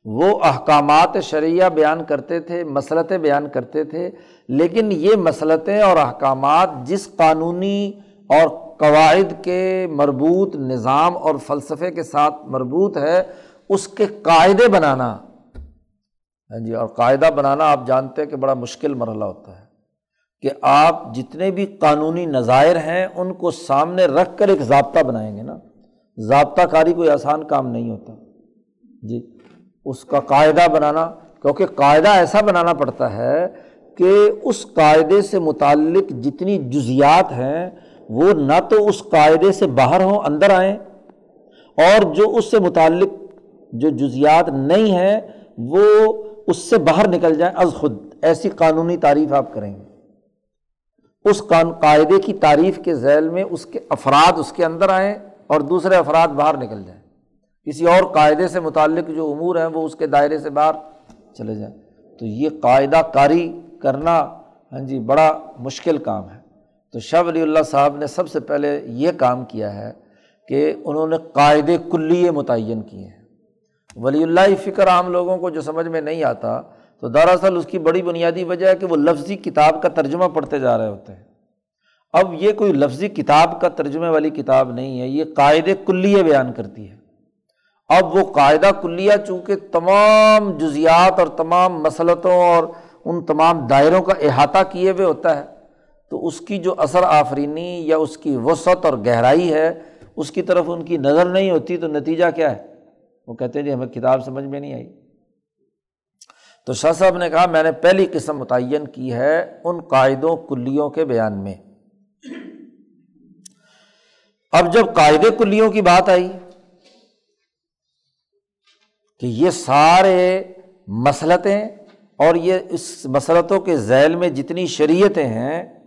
وہ احکامات شرعیہ بیان کرتے تھے، مسلطیں بیان کرتے تھے، لیکن یہ مسلطیں اور احکامات جس قانونی اور قواعد کے مربوط نظام اور فلسفے کے ساتھ مربوط ہے، اس کے قاعدے بنانا ہاں جی اور قاعدہ بنانا آپ جانتے ہیں کہ بڑا مشکل مرحلہ ہوتا ہے کہ آپ جتنے بھی قانونی نظائر ہیں ان کو سامنے رکھ کر ایک ضابطہ بنائیں گے نا۔ ضابطہ کاری کوئی آسان کام نہیں ہوتا۔ جی اس کا قاعدہ بنانا، کیونکہ قاعدہ ایسا بنانا پڑتا ہے کہ اس قاعدے سے متعلق جتنی جزیات ہیں وہ نہ تو اس قاعدے سے باہر ہوں، اندر آئیں، اور جو اس سے متعلق جو جزیات نہیں ہیں وہ اس سے باہر نکل جائیں، از خود۔ ایسی قانونی تعریف آپ کریں گے۔ اس قاعدے کی تعریف کے ذیل میں اس کے افراد اس کے اندر آئیں اور دوسرے افراد باہر نکل جائیں۔ کسی اور قاعدے سے متعلق جو امور ہیں، وہ اس کے دائرے سے باہر چلے جائیں۔ تو یہ قاعدہ کاری کرنا ہاں جی بڑا مشکل کام ہے۔ تو شاہ ولی اللہ صاحب نے سب سے پہلے یہ کام کیا ہے کہ انہوں نے قاعدے کلیے متعین کیے ہیں۔ ولی اللہ فکر عام لوگوں کو جو سمجھ میں نہیں آتا، تو دراصل اس کی بڑی بنیادی وجہ ہے کہ وہ لفظی کتاب کا ترجمہ پڑھتے جا رہے ہوتے ہیں۔ اب یہ کوئی لفظی کتاب کا ترجمے والی کتاب نہیں ہے، یہ قاعدے کلیے بیان کرتی ہے۔ اب وہ قاعدہ کلیہ چونکہ تمام جزیات اور تمام مسلطوں اور ان تمام دائروں کا احاطہ کیے ہوئے ہوتا ہے، تو اس کی جو اثر آفرینی یا اس کی وسعت اور گہرائی ہے، اس کی طرف ان کی نظر نہیں ہوتی، تو نتیجہ کیا ہے؟ وہ کہتے ہیں جی ہمیں کتاب سمجھ میں نہیں آئی۔ تو شاہ صاحب نے کہا میں نے پہلی قسم متعین کی ہے ان قاعدوں کلیوں کے بیان میں۔ اب جب قاعدے کلیوں کی بات آئی کہ یہ سارے مسلطیں اور یہ اس مسلطوں کے ذیل میں جتنی شریعتیں ہیں،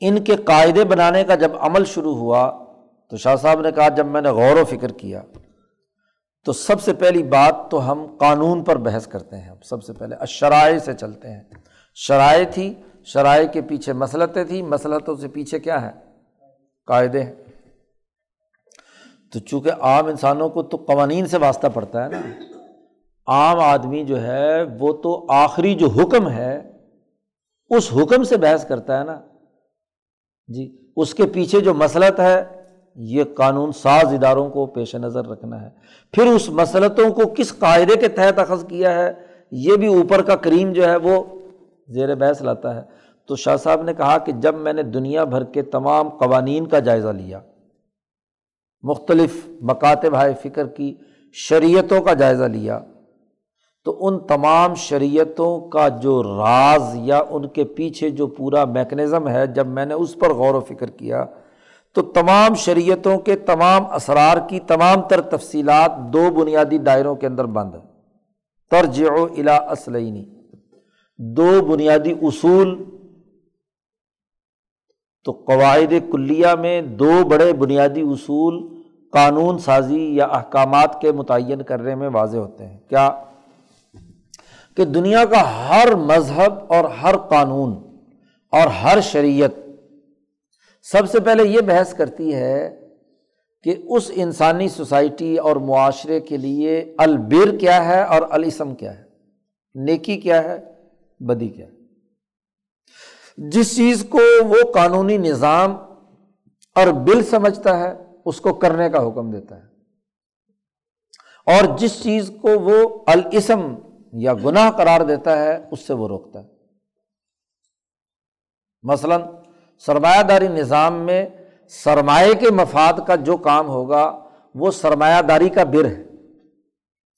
ان کے قاعدے بنانے کا جب عمل شروع ہوا تو شاہ صاحب نے کہا جب میں نے غور و فکر کیا تو سب سے پہلی بات تو ہم قانون پر بحث کرتے ہیں۔ سب سے پہلے اشرائے سے چلتے ہیں۔ شرائع تھی، شرائع کے پیچھے مسلطیں تھیں۔ مسلطوں سے پیچھے کیا ہے؟ قاعدے ہیں۔ تو چونکہ عام انسانوں کو تو قوانین سے واسطہ پڑتا ہے نا، عام آدمی جو ہے، وہ تو آخری جو حکم ہے، اس حکم سے بحث کرتا ہے نا۔ جی اس کے پیچھے جو مسلط ہے یہ قانون ساز اداروں کو پیش نظر رکھنا ہے۔ پھر اس مسلطوں کو کس قاعدے کے تحت اخذ کیا ہے؟ یہ بھی اوپر کا کریم جو ہے وہ زیر بحث لاتا ہے۔ تو شاہ صاحب نے کہا کہ جب میں نے دنیا بھر کے تمام قوانین کا جائزہ لیا، مختلف مکاتب ہائے فکر کی شریعتوں کا جائزہ لیا، تو ان تمام شریعتوں کا جو راز یا ان کے پیچھے جو پورا میکنزم ہے، جب میں نے اس پر غور و فکر کیا تو تمام شریعتوں کے تمام اسرار کی تمام تر تفصیلات دو بنیادی دائروں کے اندر بند ہیں۔ ترج و الا اسلعینی دو بنیادی اصول۔ تو قواعد کلیہ میں دو بڑے بنیادی اصول قانون سازی یا احکامات کے متعین کرنے میں واضح ہوتے ہیں۔ کیا؟ کہ دنیا کا ہر مذہب اور ہر قانون اور ہر شریعت سب سے پہلے یہ بحث کرتی ہے کہ اس انسانی سوسائٹی اور معاشرے کے لیے البر کیا ہے اور الاسم کیا ہے؟ نیکی کیا ہے؟ بدی کیا ہے؟ جس چیز کو وہ قانونی نظام اور بل سمجھتا ہے، اس کو کرنے کا حکم دیتا ہے۔ اور جس چیز کو وہ الاسم یا گناہ قرار دیتا ہے، اس سے وہ روکتا ہے۔ مثلاً سرمایہ داری نظام میں سرمایہ کے مفاد کا جو کام ہوگا، وہ سرمایہ داری کا بر ہے۔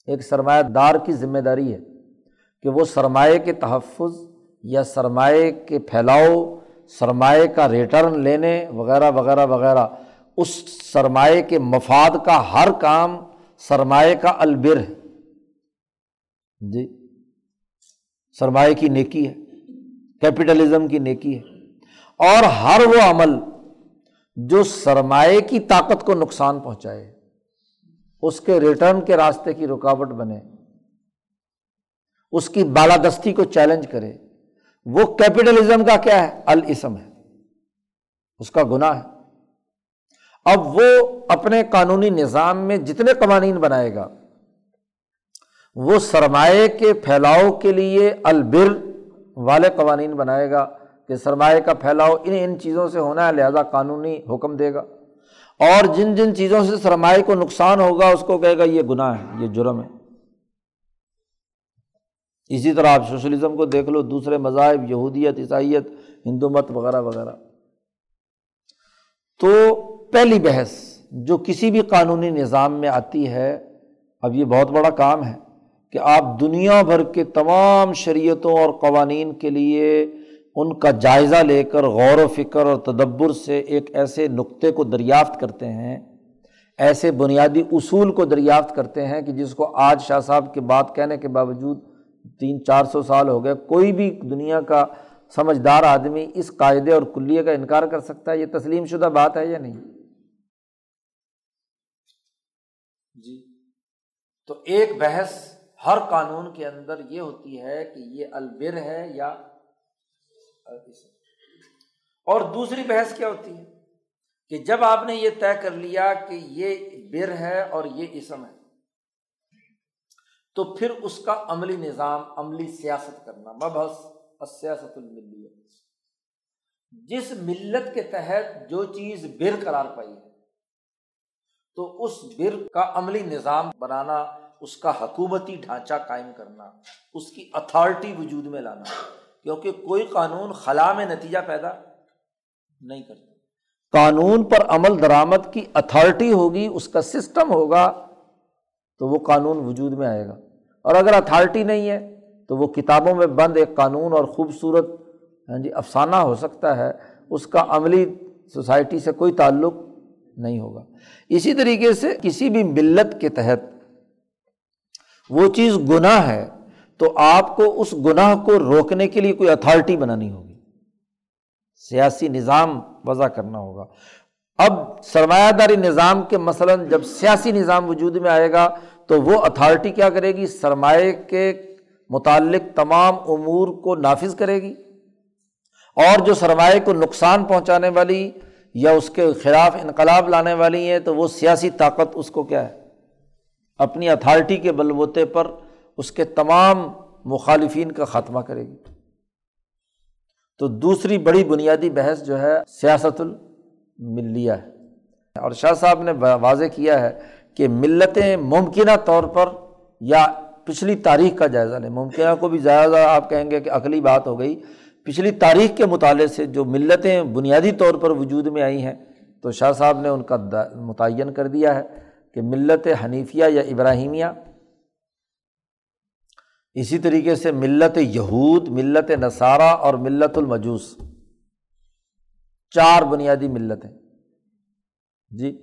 ایک سرمایہ دار کی ذمہ داری ہے کہ وہ سرمایہ کے تحفظ یا سرمایہ کے پھیلاؤ، سرمایہ کا ریٹرن لینے وغیرہ وغیرہ وغیرہ۔ اس سرمایہ کے مفاد کا ہر کام سرمایہ کا البر ہے۔ جی سرمایہ کی نیکی ہے۔ کیپیٹلزم کی نیکی ہے۔ اور ہر وہ عمل جو سرمایہ کی طاقت کو نقصان پہنچائے، اس کے ریٹرن کے راستے کی رکاوٹ بنے، اس کی بالادستی کو چیلنج کرے۔ وہ کیپیٹلزم کا کیا ہے؟ الاسم ہے۔ اس کا گناہ ہے۔ اب وہ اپنے قانونی نظام میں جتنے قوانین بنائے گا، وہ سرمایہ کے پھیلاؤ کے لیے البر والے قوانین بنائے گا۔ کہ سرمایہ کا پھیلاؤ ان ان چیزوں سے ہونا ہے، لہٰذا قانونی حکم دے گا۔ اور جن جن چیزوں سے سرمایہ کو نقصان ہوگا، اس کو کہے گا یہ گناہ ہے، یہ جرم ہے۔ اسی طرح آپ سوشلزم کو دیکھ لو، دوسرے مذاہب، یہودیت، عیسائیت، ہندو مت، وغیرہ وغیرہ۔ تو پہلی بحث جو کسی بھی قانونی نظام میں آتی ہے، اب یہ بہت بڑا کام ہے کہ آپ دنیا بھر کے تمام شریعتوں اور قوانین کے لیے ان کا جائزہ لے کر غور و فکر اور تدبر سے ایک ایسے نقطے کو دریافت کرتے ہیں، ایسے بنیادی اصول کو دریافت کرتے ہیں کہ جس کو آج شاہ صاحب کی بات کہنے کے باوجود تین چار سو سال ہو گئے، کوئی بھی دنیا کا سمجھدار آدمی اس قاعدے اور کلیے کا انکار کر سکتا ہے، یہ تسلیم شدہ بات ہے یا نہیں؟ جی۔ تو ایک بحث ہر قانون کے اندر یہ ہوتی ہے کہ یہ البر ہے یا اور دوسری بحث کیا ہوتی ہے؟ کہ جب آپ نے یہ طے کر لیا کہ یہ بر ہے اور یہ اسم ہے، تو پھر اس کا عملی نظام، عملی سیاست کرنا، مبحث سیاست الملی جس ملت کے تحت جو چیز بر قرار پائی ہے، تو اس بر کا عملی نظام بنانا، اس کا حکومتی ڈھانچہ قائم کرنا، اس کی اتھارٹی وجود میں لانا۔ کیونکہ کوئی قانون خلا میں نتیجہ پیدا نہیں کرتا۔ قانون پر عمل درآمد کی اتھارٹی ہوگی، اس کا سسٹم ہوگا، تو وہ قانون وجود میں آئے گا۔ اور اگر اتھارٹی نہیں ہے، تو وہ کتابوں میں بند ایک قانون اور خوبصورت ہاں جی افسانہ ہو سکتا ہے۔ اس کا عملی سوسائٹی سے کوئی تعلق نہیں ہوگا۔ اسی طریقے سے کسی بھی ملت کے تحت وہ چیز گناہ ہے۔ تو آپ کو اس گناہ کو روکنے کے لیے کوئی اتھارٹی بنانی ہوگی۔ سیاسی نظام وضع کرنا ہوگا۔ اب سرمایہ داری نظام کے مثلاً جب سیاسی نظام وجود میں آئے گا تو وہ اتھارٹی کیا کرے گی؟ سرمایہ کے متعلق تمام امور کو نافذ کرے گی۔ اور جو سرمایہ کو نقصان پہنچانے والی یا اس کے خلاف انقلاب لانے والی ہیں تو وہ سیاسی طاقت اس کو کیا ہے؟ اپنی اتھارٹی کے بلبوتے پر اس کے تمام مخالفین کا خاتمہ کرے گی۔ تو دوسری بڑی بنیادی بحث جو ہے سیاست الملیہ ہے۔ اور شاہ صاحب نے واضح کیا ہے کہ ملتیں ممکنہ طور پر یا پچھلی تاریخ کا جائزہ لیں۔ ممکنہ کو بھی زیادہ آپ کہیں گے کہ عقلی بات ہو گئی۔ پچھلی تاریخ کے مطالعے سے جو ملتیں بنیادی طور پر وجود میں آئی ہیں، تو شاہ صاحب نے ان کا متعین کر دیا ہے کہ ملت حنیفیہ یا ابراہیمیہ اسی طریقے سے ملت یہود، ملت نصارہ اور ملت المجوس۔ چار بنیادی ملتیں۔ جی۔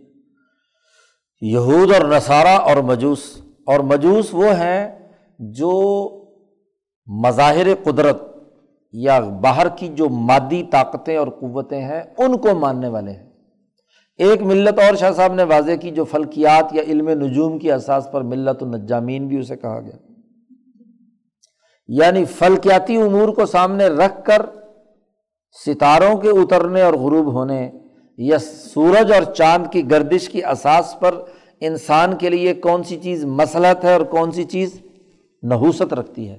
یہود اور نصارہ اور مجوس۔ اور مجوس وہ ہیں جو مظاہر قدرت یا باہر کی جو مادی طاقتیں اور قوتیں ہیں، ان کو ماننے والے ہیں۔ ایک ملت اور شاہ صاحب نے واضح کی جو فلکیات یا علم نجوم کی اساس پر ملت النجامین بھی اسے کہا گیا۔ یعنی فلکیاتی امور کو سامنے رکھ کر ستاروں کے اترنے اور غروب ہونے یا سورج اور چاند کی گردش کی اساس پر انسان کے لیے کون سی چیز مسلط ہے اور کون سی چیز نحوست رکھتی ہے۔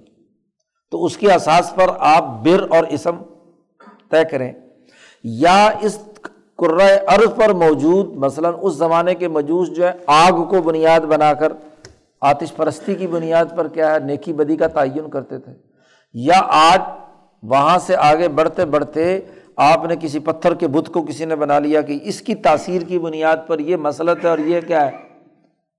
تو اس کے اساس پر آپ بر اور اسم طے کریں۔ یا اس عرض پر موجود، مثلاً اس زمانے کے مجوس جو ہے آگ کو بنیاد بنا کر آتش پرستی کی بنیاد پر کیا ہے؟ نیکی بدی کا تعین کرتے تھے۔ یا آج وہاں سے آگے بڑھتے بڑھتے آپ نے کسی پتھر کے بت کو کسی نے بنا لیا کہ اس کی تاثیر کی بنیاد پر یہ مسلط ہے اور یہ کیا ہے؟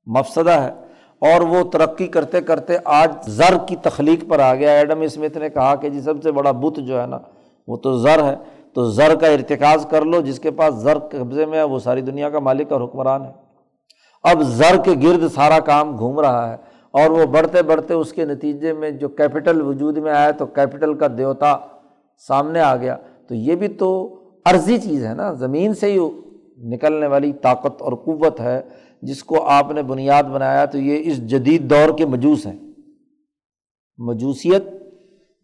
مفسدہ ہے۔ اور وہ ترقی کرتے کرتے آج زر کی تخلیق پر آ گیا۔ ایڈم اسمتھ نے کہا کہ جی سب سے بڑا بت جو ہے نا، وہ تو زر ہے۔ تو زر کا ارتکاز کر لو، جس کے پاس زر قبضے میں ہے، وہ ساری دنیا کا مالک اور حکمران ہے۔ اب زر کے گرد سارا کام گھوم رہا ہے اور وہ بڑھتے بڑھتے اس کے نتیجے میں جو کیپٹل وجود میں آیا تو کیپٹل کا دیوتا سامنے آ گیا۔ تو یہ بھی تو عرضی چیز ہے نا۔ زمین سے ہی نکلنے والی طاقت اور قوت ہے جس کو آپ نے بنیاد بنایا تو یہ اس جدید دور کے مجوس ہیں۔ مجوسیت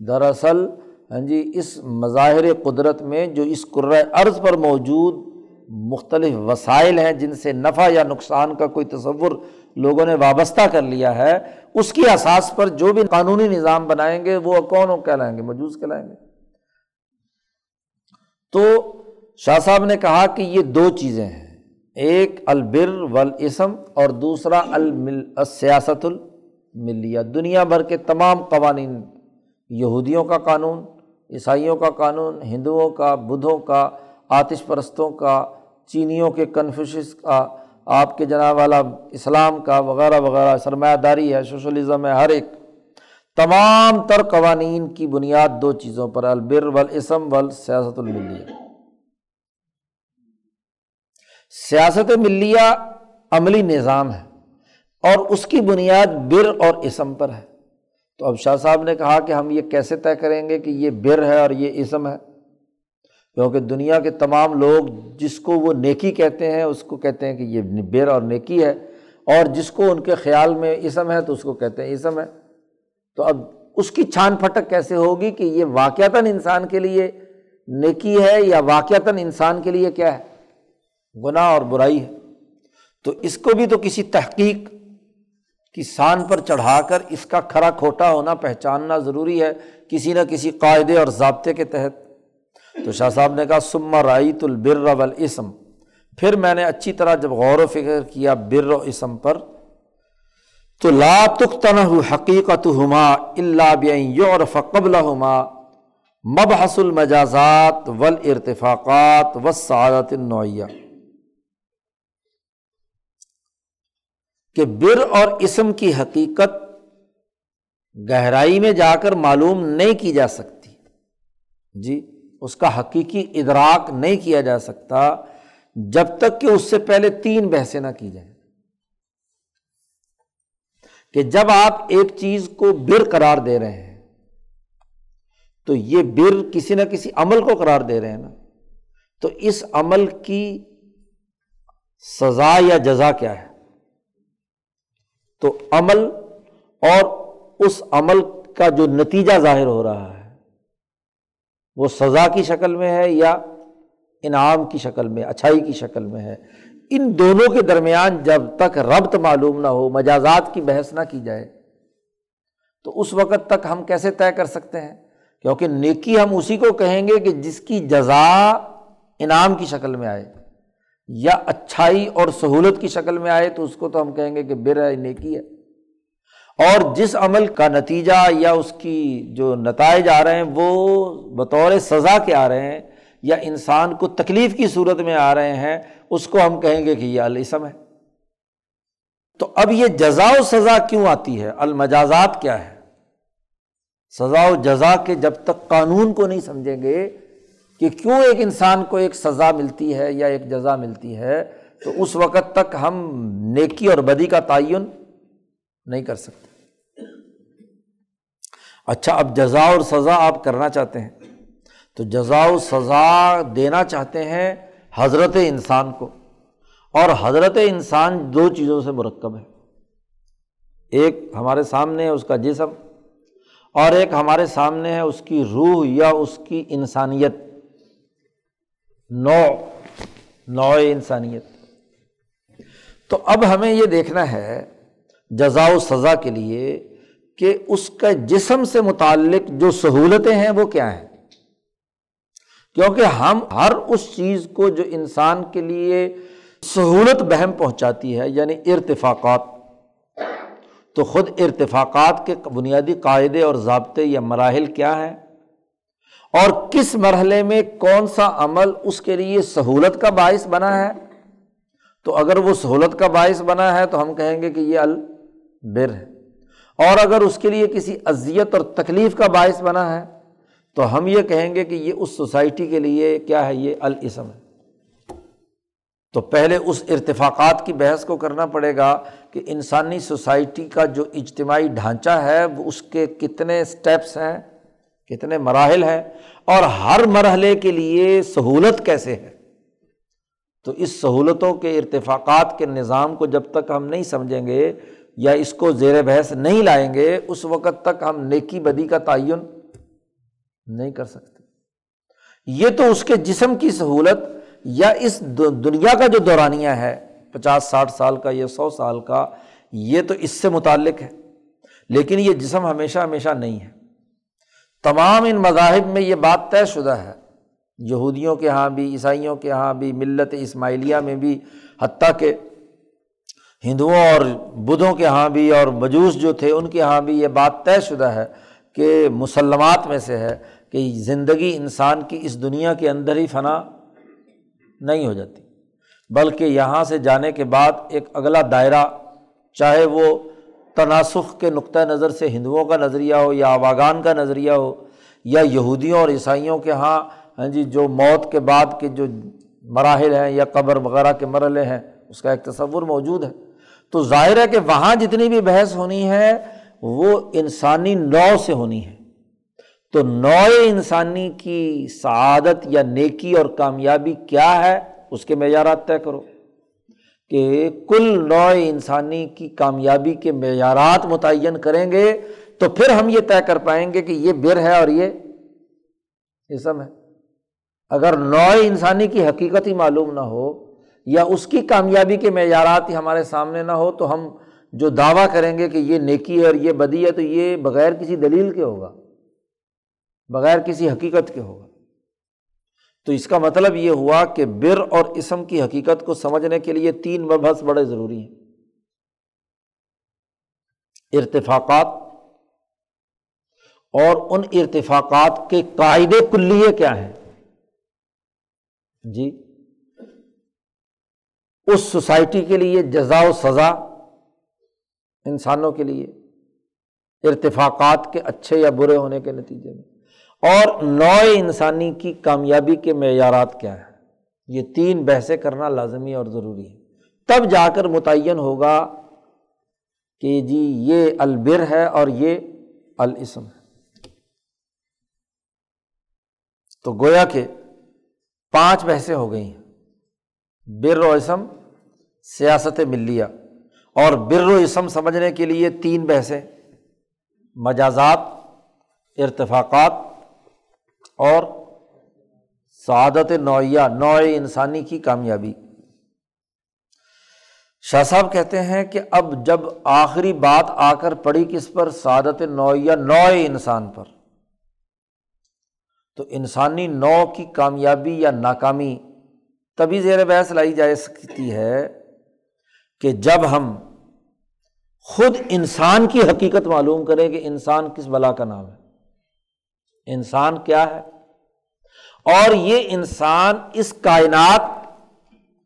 دراصل ہاں جی اس مظاہر قدرت میں جو اس قرۂۂ عرض پر موجود مختلف وسائل ہیں جن سے نفع یا نقصان کا کوئی تصور لوگوں نے وابستہ کر لیا ہے، اس کی اساس پر جو بھی قانونی نظام بنائیں گے، وہ کون کہلائیں گے؟ مجوس کہلائیں گے۔ تو شاہ صاحب نے کہا کہ یہ دو چیزیں ہیں۔ ایک البر ولاسم اور دوسرا السیاست الملیہ دنیا بھر کے تمام قوانین، یہودیوں کا قانون، عیسائیوں کا قانون، ہندوؤں کا، بدھوں کا، آتش پرستوں کا چینیوں کے کنفیوشس کا، آپ کے جناب والا اسلام کا وغیرہ وغیرہ سرمایہ داری ہے سوشلزم ہے، ہر ایک۔ تمام تر قوانین کی بنیاد دو چیزوں پر البر ولاسم ول سیاست الملیہ۔ سیاست ملیہ عملی نظام ہے اور اس کی بنیاد بر اور اسم پر ہے۔ تو اب شاہ صاحب نے کہا کہ ہم یہ کیسے طے کریں گے کہ یہ بر ہے اور یہ اسم ہے؟ کیونکہ دنیا کے تمام لوگ جس کو وہ نیکی کہتے ہیں، اس کو کہتے ہیں کہ یہ بر اور نیکی ہے، اور جس کو ان کے خیال میں اسم ہے تو اس کو کہتے ہیں اسم ہے۔ تو اب اس کی چھان پھٹک کیسے ہوگی کہ یہ واقعتاً انسان کے لیے نیکی ہے یا واقعتاً انسان کے لیے کیا ہے؟ گناہ اور برائی ہے۔ تو اس کو بھی تو کسی تحقیق کی سان پر چڑھا کر اس کا کھرا کھوٹا ہونا پہچاننا ضروری ہے، کسی نہ کسی قاعدے اور ضابطے کے تحت۔ تو شاہ صاحب نے کہا سما رائت البر والاسم پھر میں نے اچھی طرح جب غور و فکر کیا بر و اسم پر، تو لا تختن حقیقت ہما اللہ یور فقبل ہما مبحث المجازات ول ارتفاقات و سعادت کہ بر اور اسم کی حقیقت گہرائی میں جا کر معلوم نہیں کی جا سکتی۔ جی؟ اس کا حقیقی ادراک نہیں کیا جا سکتا جب تک کہ اس سے پہلے تین بحثیں نہ کی جائیں۔ کہ جب آپ ایک چیز کو بر قرار دے رہے ہیں، تو یہ بر کسی نہ کسی عمل کو قرار دے رہے ہیں نا۔ تو اس عمل کی سزا یا جزا کیا ہے؟ تو عمل اور اس عمل کا جو نتیجہ ظاہر ہو رہا ہے وہ سزا کی شکل میں ہے یا انعام کی شکل میں، اچھائی کی شکل میں ہے۔ ان دونوں کے درمیان جب تک ربط معلوم نہ ہو، مجازات کی بحث نہ کی جائے، تو اس وقت تک ہم کیسے طے کر سکتے ہیں؟ کیونکہ نیکی ہم اسی کو کہیں گے کہ جس کی جزا انعام کی شکل میں آئے یا اچھائی اور سہولت کی شکل میں آئے، تو اس کو تو ہم کہیں گے کہ بر ہے نیکی ہے۔ اور جس عمل کا نتیجہ یا اس کی جو نتائج آ رہے ہیں، وہ بطور سزا کے آ رہے ہیں یا انسان کو تکلیف کی صورت میں آ رہے ہیں، اس کو ہم کہیں گے کہ یہ السم ہے۔ تو اب یہ جزا و سزا کیوں آتی ہے؟ المجازات کیا ہے سزا و جزا کے جب تک قانون کو نہیں سمجھیں گے کہ کیوں ایک انسان کو ایک سزا ملتی ہے یا ایک جزا ملتی ہے، تو اس وقت تک ہم نیکی اور بدی کا تعین نہیں کر سکتے۔ اچھا اب جزا اور سزا آپ کرنا چاہتے ہیں۔ تو جزا و سزا دینا چاہتے ہیں حضرت انسان کو۔ اور حضرت انسان دو چیزوں سے مرکب ہے ایک ہمارے سامنے ہے اس کا جسم، اور ایک ہمارے سامنے ہے اس کی روح یا اس کی انسانیت۔ نو نو انسانیت۔ تو اب ہمیں یہ دیکھنا ہے جزا و سزا کے لیے کہ اس کا جسم سے متعلق جو سہولتیں ہیں وہ کیا ہیں؟ کیونکہ ہم ہر اس چیز کو جو انسان کے لیے سہولت بہم پہنچاتی ہے یعنی ارتفاقات، تو خود ارتفاقات کے بنیادی قاعدے اور ضابطے یا مراحل کیا ہیں؟ اور کس مرحلے میں کون سا عمل اس کے لیے سہولت کا باعث بنا ہے؟ تو اگر وہ سہولت کا باعث بنا ہے تو ہم کہیں گے کہ یہ البر ہے۔ اور اگر اس کے لیے کسی اذیت اور تکلیف کا باعث بنا ہے، تو ہم یہ کہیں گے کہ یہ اس سوسائٹی کے لیے کیا ہے، یہ الاسم ہے۔ تو پہلے اس ارتفاقات کی بحث کو کرنا پڑے گا کہ انسانی سوسائٹی کا جو اجتماعی ڈھانچہ ہے، وہ اس کے کتنے اسٹیپس ہیں، کتنے مراحل ہیں، اور ہر مرحلے کے لیے سہولت کیسے ہے۔ تو اس سہولتوں کے ارتفاقات کے نظام کو جب تک ہم نہیں سمجھیں گے یا اس کو زیر بحث نہیں لائیں گے، اس وقت تک ہم نیکی بدی کا تعین نہیں کر سکتے۔ یہ تو اس کے جسم کی سہولت یا اس دنیا کا جو دورانیہ ہے، پچاس، ساٹھ سال کا یا سو سال کا، یہ تو اس سے متعلق ہے۔ لیکن یہ جسم ہمیشہ ہمیشہ نہیں ہے۔ تمام ان مذاہب میں یہ بات طے شدہ ہے۔ یہودیوں کے یہاں بھی، عیسائیوں کے یہاں بھی، ملت اسماعیلیہ میں بھی، حتیٰ کہ ہندوؤں اور بدھوں کے یہاں بھی اور مجوس جو تھے ان کے یہاں بھی یہ بات طے شدہ ہے کہ مسلمات میں سے ہے کہ زندگی انسان کی اس دنیا کے اندر ہی فنا نہیں ہو جاتی۔ بلکہ یہاں سے جانے کے بعد ایک اگلا دائرہ، چاہے وہ تناسخ کے نقطۂ نظر سے ہندوؤں کا نظریہ ہو یا آواگان کا نظریہ ہو یا یہودیوں اور عیسائیوں کے یہاں ہاں جی جو موت کے بعد کے جو مراحل ہیں یا قبر وغیرہ کے مرحلے ہیں، اس کا ایک تصور موجود ہے۔ تو ظاہر ہے کہ وہاں جتنی بھی بحث ہونی ہے، وہ انسانی نو سے ہونی ہے۔ تو نو انسانی کی سعادت یا نیکی اور کامیابی کیا ہے، اس کے معیارات طے کرو۔ کہ کل نو انسانی کی کامیابی کے معیارات متعین کریں گے، تو پھر ہم یہ طے کر پائیں گے کہ یہ بر ہے اور یہ اسم ہے۔ اگر نو انسانی کی حقیقت ہی معلوم نہ ہو یا اس کی کامیابی کے معیارات ہی ہمارے سامنے نہ ہو، تو ہم جو دعویٰ کریں گے کہ یہ نیکی ہے اور یہ بدی ہے، تو یہ بغیر کسی دلیل کے ہوگا۔ بغیر کسی حقیقت کے ہوگا۔ تو اس کا مطلب یہ ہوا کہ بر اور اسم کی حقیقت کو سمجھنے کے لیے تین مبحث بڑے ضروری ہیں۔ ارتفاقات اور ان ارتفاقات کے قاعدے کلیے کیا ہیں؟ جی۔ اس سوسائٹی کے لیے جزا و سزا انسانوں کے لیے، ارتفاقات کے اچھے یا برے ہونے کے نتیجے میں۔ اور نو انسانی کی کامیابی کے معیارات کیا ہیں؟ یہ تین بحثیں کرنا لازمی اور ضروری ہے تب جا کر متعین ہوگا کہ جی یہ البر ہے اور یہ الاسم ہے۔ تو گویا کہ پانچ بحثیں ہو گئی ہیں۔ بر و اسم سیاست ملیہ اور بر و اسم سمجھنے کے لیے تین بحثیں، مجازات، ارتفاقات اور سعادت نوعیہ، نوع انسانی کی کامیابی۔ شاہ صاحب کہتے ہیں کہ اب جب آخری بات آ کر پڑی کس پر؟ سعادت نوعیہ، نوع انسان پر۔ تو انسانی نو کی کامیابی یا ناکامی، تبھی زیر بحث لائی جا سکتی ہے کہ جب ہم خود انسان کی حقیقت معلوم کریں کہ انسان کس بلا کا نام ہے۔ انسان کیا ہے؟ اور یہ انسان اس کائنات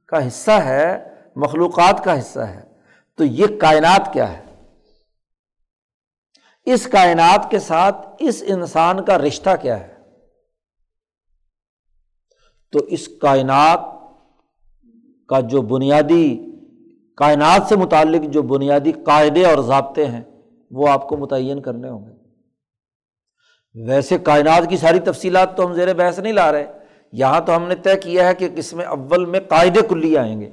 کا حصہ ہے، مخلوقات کا حصہ ہے۔ تو یہ کائنات کیا ہے؟ اس کائنات کے ساتھ اس انسان کا رشتہ کیا ہے؟ تو اس کائنات کا جو بنیادی کائنات سے متعلق جو بنیادی قاعدے اور ضابطے ہیں، وہ آپ کو متعین کرنے ہوں گے۔ ویسے کائنات کی ساری تفصیلات تو ہم زیر بحث نہیں لا رہے، یہاں تو ہم نے طے کیا ہے کہ کس میں اول میں قاعدے کلی آئیں گے۔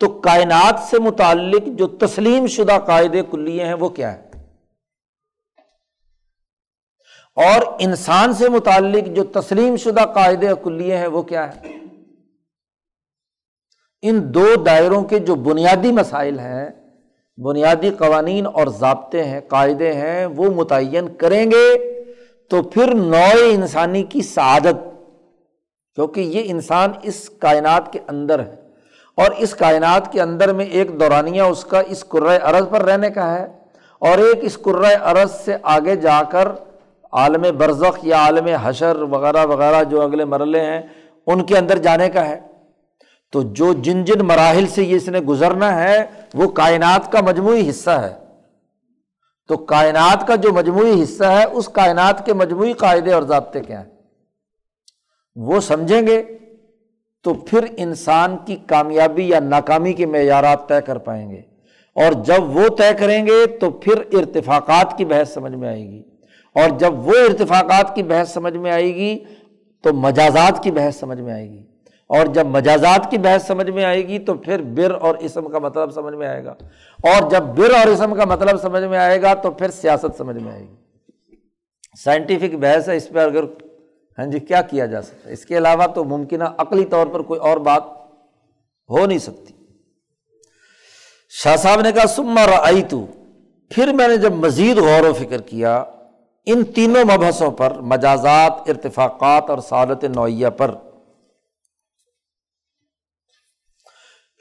تو کائنات سے متعلق جو تسلیم شدہ قاعدے کلیے ہیں، وہ کیا ہے اور انسان سے متعلق جو تسلیم شدہ قاعدے کلیے ہیں، وہ کیا ہے ان دو دائروں کے جو بنیادی مسائل ہیں، بنیادی قوانین اور ضابطے ہیں، قاعدے ہیں، وہ متعین کریں گے تو پھر نوع انسانی کی سعادت، کیونکہ یہ انسان اس کائنات کے اندر ہے۔ اور اس کائنات کے اندر میں ایک دورانیہ اس کا اس قرۂۂ عرض پر رہنے کا ہے اور ایک اس قرۂۂ عرض سے آگے جا کر عالم برزخ یا عالم حشر وغیرہ وغیرہ جو اگلے مرلے ہیں، ان کے اندر جانے کا ہے۔ تو جو جن جن مراحل سے یہ اس نے گزرنا ہے، وہ کائنات کا مجموعی حصہ ہے۔ تو کائنات کا جو مجموعی حصہ ہے، اس کائنات کے مجموعی قاعدے اور ضابطے کیا ہیں؟ وہ سمجھیں گے تو پھر انسان کی کامیابی یا ناکامی کے معیارات طے کر پائیں گے۔ اور جب وہ طے کریں گے تو پھر ارتفاقات کی بحث سمجھ میں آئے گی۔ اور جب وہ ارتفاقات کی بحث سمجھ میں آئے گی تو مجازات کی بحث سمجھ میں آئے گی۔ اور جب مجازات کی بحث سمجھ میں آئے گی تو پھر بر اور اسم کا مطلب سمجھ میں آئے گا۔ اور جب بر اور اسم کا مطلب سمجھ میں آئے گا تو پھر سیاست سمجھ میں آئے گی۔ سائنٹیفک بحث ہے، اس پہ اگر ہاں جی کیا کیا جا سکتا ہے؟ اس کے علاوہ تو ممکنہ عقلی طور پر کوئی اور بات ہو نہیں سکتی۔ شاہ صاحب نے کہا سما رئی تو پھر میں نے جب مزید غور و فکر کیا، ان تینوں مبحثوں پر مجازات، ارتفاقات اور سعادت نوعیہ پر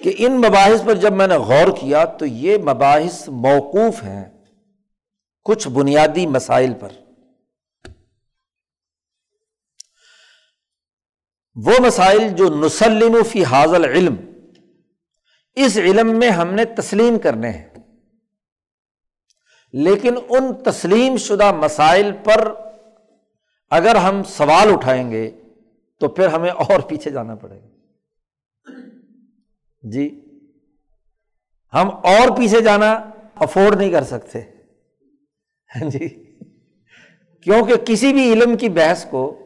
کہ ان مباحث پر جب میں نے غور کیا تو یہ مباحث موقوف ہیں کچھ بنیادی مسائل پر۔ وہ مسائل جو نسلم فی حاضل علم اس علم میں ہم نے تسلیم کرنے ہیں۔ لیکن ان تسلیم شدہ مسائل پر اگر ہم سوال اٹھائیں گے تو پھر ہمیں اور پیچھے جانا پڑے گا۔ جی۔ ہم اور پیچھے جانا افورڈ نہیں کر سکتے۔ ہاں جی۔ کیونکہ کسی بھی علم کی بحث کو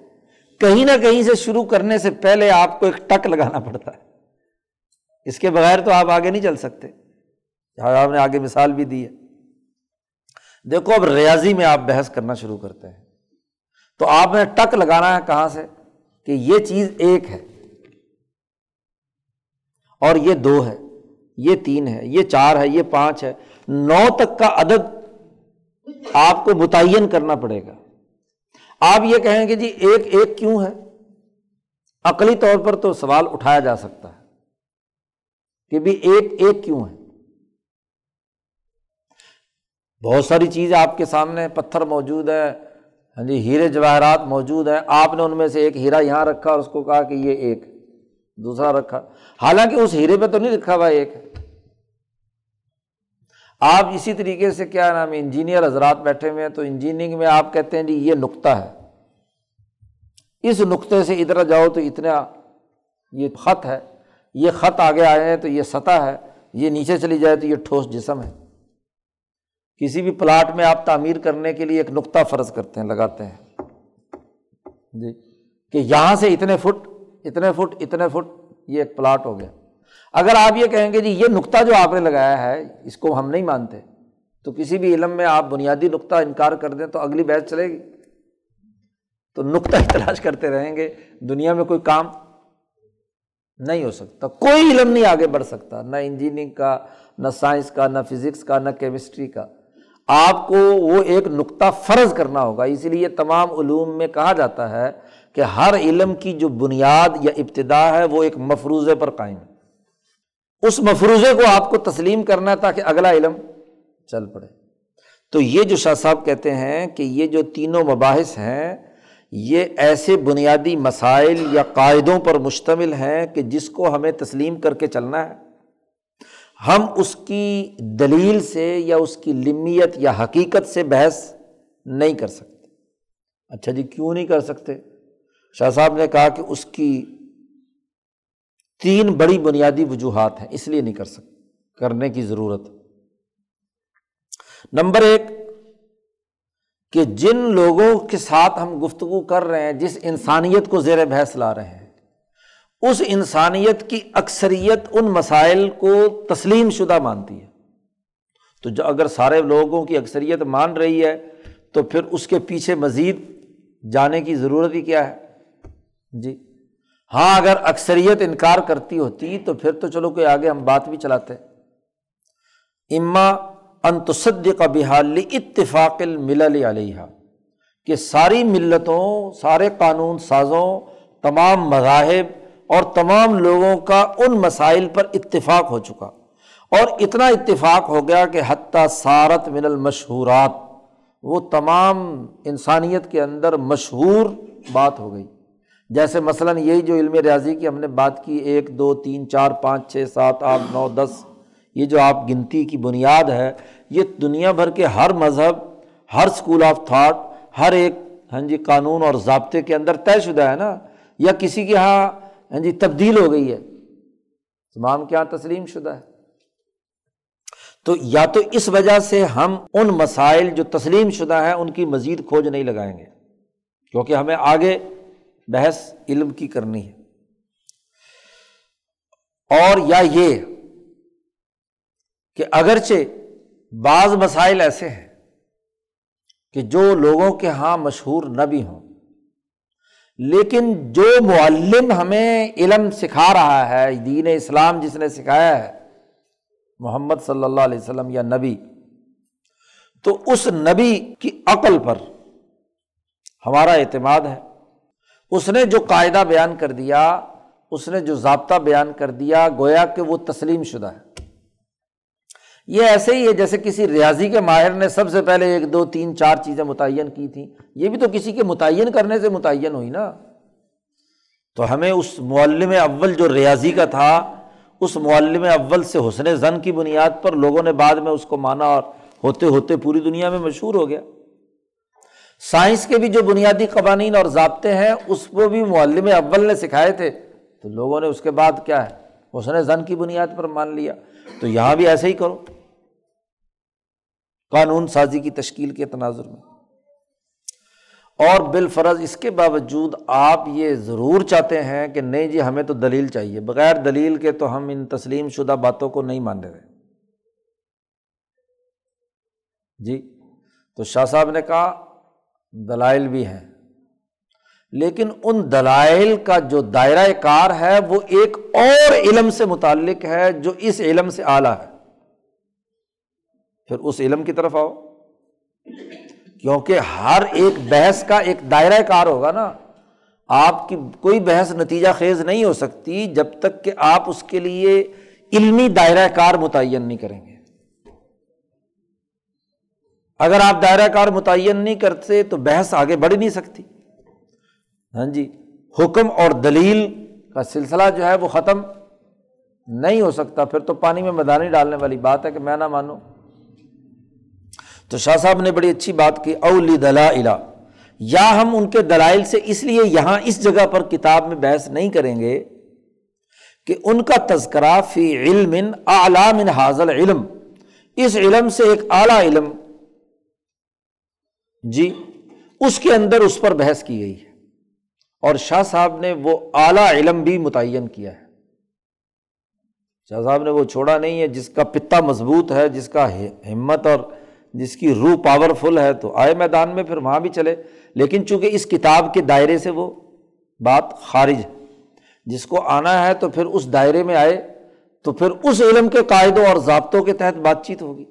کہیں نہ کہیں سے شروع کرنے سے پہلے آپ کو ایک ٹک لگانا پڑتا ہے۔ اس کے بغیر تو آپ آگے نہیں چل سکتے۔ آپ نے آگے مثال بھی دی ہے۔ دیکھو، اب ریاضی میں آپ بحث کرنا شروع کرتے ہیں۔ تو آپ نے ٹک لگانا ہے کہاں سے؟ کہ یہ چیز ایک ہے۔ اور یہ دو ہے یہ تین ہے یہ چار ہے یہ پانچ ہے نو تک کا عدد آپ کو متعین کرنا پڑے گا۔ آپ یہ کہیں کہ جی ایک ایک کیوں ہے؟ عقلی طور پر تو سوال اٹھایا جا سکتا ہے کہ بھی ایک ایک کیوں ہے؟ بہت ساری چیزیں آپ کے سامنے پتھر موجود ہے ہاں جی ہیرے جواہرات موجود ہیں۔ آپ نے ان میں سے ایک ہیرا یہاں رکھا اور اس کو کہا کہ یہ ایک۔ دوسرا رکھا۔ حالانکہ اس ہیرے پہ تو نہیں لکھا ہوا ایک۔ آپ اسی طریقے سے کیا نام انجینئر حضرات بیٹھے ہوئے ہیں، تو انجینئرنگ میں آپ کہتے ہیں جی یہ نقطہ ہے۔ اس نقطے سے ادھر جاؤ تو اتنا یہ خط ہے۔ یہ خط آگے آئے ہیں تو یہ سطح ہے۔ یہ نیچے چلی جائے تو یہ ٹھوس جسم ہے۔ کسی بھی پلاٹ میں آپ تعمیر کرنے کے لیے ایک نقطہ فرض کرتے ہیں، لگاتے ہیں۔ جی کہ یہاں سے اتنے فٹ اتنے فٹ اتنے فٹ، یہ ایک پلاٹ ہو گیا۔ اگر آپ یہ کہیں گے جی یہ نقطہ جو آپ نے لگایا ہے، اس کو ہم نہیں مانتے، تو کسی بھی علم میں آپ بنیادی نقطہ انکار کر دیں تو اگلی بحث چلے گی۔ تو نقطہ تلاش کرتے رہیں گے، دنیا میں کوئی کام نہیں ہو سکتا، کوئی علم نہیں آگے بڑھ سکتا، نہ انجینئرنگ کا، نہ سائنس کا، نہ فزکس کا، نہ کیمسٹری کا۔ آپ کو وہ ایک نقطہ فرض کرنا ہوگا، اسی لیے تمام علوم میں کہا جاتا ہے کہ ہر علم کی جو بنیاد یا ابتدا ہے وہ ایک مفروضے پر قائم ہے۔ اس مفروضے کو آپ کو تسلیم کرنا ہے تاکہ اگلا علم چل پڑے۔ تو یہ جو شاہ صاحب کہتے ہیں کہ یہ جو تینوں مباحث ہیں، یہ ایسے بنیادی مسائل یا قاعدوں پر مشتمل ہیں کہ جس کو ہمیں تسلیم کر کے چلنا ہے۔ ہم اس کی دلیل سے یا اس کی لمیت یا حقیقت سے بحث نہیں کر سکتے۔ اچھا جی کیوں نہیں کر سکتے؟ شاہ صاحب نے کہا کہ اس کی تین بڑی بنیادی وجوہات ہیں، اس لیے نہیں کر سکتے کرنے کی ضرورت۔ نمبر ایک، کہ جن لوگوں کے ساتھ ہم گفتگو کر رہے ہیں، جس انسانیت کو زیر بحث لا رہے ہیں، اس انسانیت کی اکثریت ان مسائل کو تسلیم شدہ مانتی ہے۔ تو جو اگر سارے لوگوں کی اکثریت مان رہی ہے، تو پھر اس کے پیچھے مزید جانے کی ضرورت ہی کیا ہے؟ جی۔ ہاں اگر اکثریت انکار کرتی ہوتی تو پھر تو چلو کہ آگے ہم بات بھی چلاتے۔ اما انتصد کا بحال اتفاق المل علیہ کہ ساری ملتوں، سارے قانون سازوں، تمام مذاہب اور تمام لوگوں کا ان مسائل پر اتفاق ہو چکا۔ اور اتنا اتفاق ہو گیا کہ حتیٰ سارت من المشہورات، وہ تمام انسانیت کے اندر مشہور بات ہو گئی۔ جیسے مثلاً یہی جو علم ریاضی کی ہم نے بات کی، ایک، دو، تین، چار، پانچ، چھ، سات، آٹھ، نو، دس، یہ جو آپ گنتی کی بنیاد ہے، یہ دنیا بھر کے ہر مذہب، ہر اسکول آف تھاٹ ہر ایک ہاں جی قانون اور ضابطے کے اندر طے شدہ ہے نا، یا کسی کے یہاں ہاں جی تبدیل ہو گئی ہے۔ تمام کے یہاں تسلیم شدہ ہے۔ تو یا تو اس وجہ سے ہم ان مسائل جو تسلیم شدہ ہیں، ان کی مزید کھوج نہیں لگائیں گے، کیونکہ ہمیں آگے بحث علم کی کرنی ہے۔ اور یا یہ کہ اگرچہ بعض مسائل ایسے ہیں کہ جو لوگوں کے یہاں مشہور نہ بھی ہوں، لیکن جو معلم ہمیں علم سکھا رہا ہے، دین اسلام جس نے سکھایا ہے، محمد صلی اللہ علیہ وسلم یا نبی، تو اس نبی کی عقل پر ہمارا اعتماد ہے۔ اس نے جو قاعدہ بیان کر دیا، اس نے جو ضابطہ بیان کر دیا، گویا کہ وہ تسلیم شدہ ہے۔ یہ ایسے ہی ہے جیسے کسی ریاضی کے ماہر نے سب سے پہلے ایک، دو، تین، چار چیزیں متعین کی تھیں۔ یہ بھی تو کسی کے متعین کرنے سے متعین ہوئی نا۔ تو ہمیں اس معلم اول جو ریاضی کا تھا، اس معلم اول سے حسن زن کی بنیاد پر لوگوں نے بعد میں اس کو مانا اور ہوتے ہوتے پوری دنیا میں مشہور ہو گیا۔ سائنس کے بھی جو بنیادی قوانین اور ضابطے ہیں، اس کو بھی معلم اول نے سکھائے تھے۔ تو لوگوں نے اس کے بعد کیا ہے؟ حسن زن کی بنیاد پر مان لیا۔ تو یہاں بھی ایسے ہی کرو۔ قانون سازی کی تشکیل کے تناظر میں۔ اور بالفرض اس کے باوجود آپ یہ ضرور چاہتے ہیں کہ نہیں جی ہمیں تو دلیل چاہیے۔ بغیر دلیل کے تو ہم ان تسلیم شدہ باتوں کو نہیں مان رہے جی؟ تو شاہ صاحب نے کہا دلائل بھی ہیں۔ لیکن ان دلائل کا جو دائرۂ کار ہے، وہ ایک اور علم سے متعلق ہے جو اس علم سے اعلیٰ ہے۔ پھر اس علم کی طرف آؤ۔ کیونکہ ہر ایک بحث کا ایک دائرۂ کار ہوگا نا۔ آپ کی کوئی بحث نتیجہ خیز نہیں ہو سکتی جب تک کہ آپ اس کے لیے علمی دائرۂ کار متعین نہیں کریں گے۔ اگر آپ دائرۂ کار متعین نہیں کرتے تو بحث آگے بڑھ نہیں سکتی۔ ہاں جی حکم اور دلیل کا سلسلہ جو ہے وہ ختم نہیں ہو سکتا۔ پھر تو پانی میں مدانی ڈالنے والی بات ہے کہ میں نہ مانوں۔ تو شاہ صاحب نے بڑی اچھی بات کی اولی دلا یا ہم ان کے دلائل سے اس لیے یہاں اس جگہ پر کتاب میں بحث نہیں کریں گے کہ ان کا تذکرہ فی علم اعلی من حاضل علم۔ اس علم سے ایک اعلیٰ علم جی اس کے اندر اس پر بحث کی گئی ہے۔ اور شاہ صاحب نے وہ اعلیٰ علم بھی متعین کیا ہے۔ شاہ صاحب نے وہ چھوڑا نہیں ہے، جس کا پتا مضبوط ہے، جس کا ہمت اور جس کی روح پاورفل ہے تو آئے میدان میں، پھر وہاں بھی چلے۔ لیکن چونکہ اس کتاب کے دائرے سے وہ بات خارج ہے، جس کو آنا ہے تو پھر اس دائرے میں آئے، تو پھر اس علم کے قاعدوں اور ضابطوں کے تحت بات چیت ہوگی۔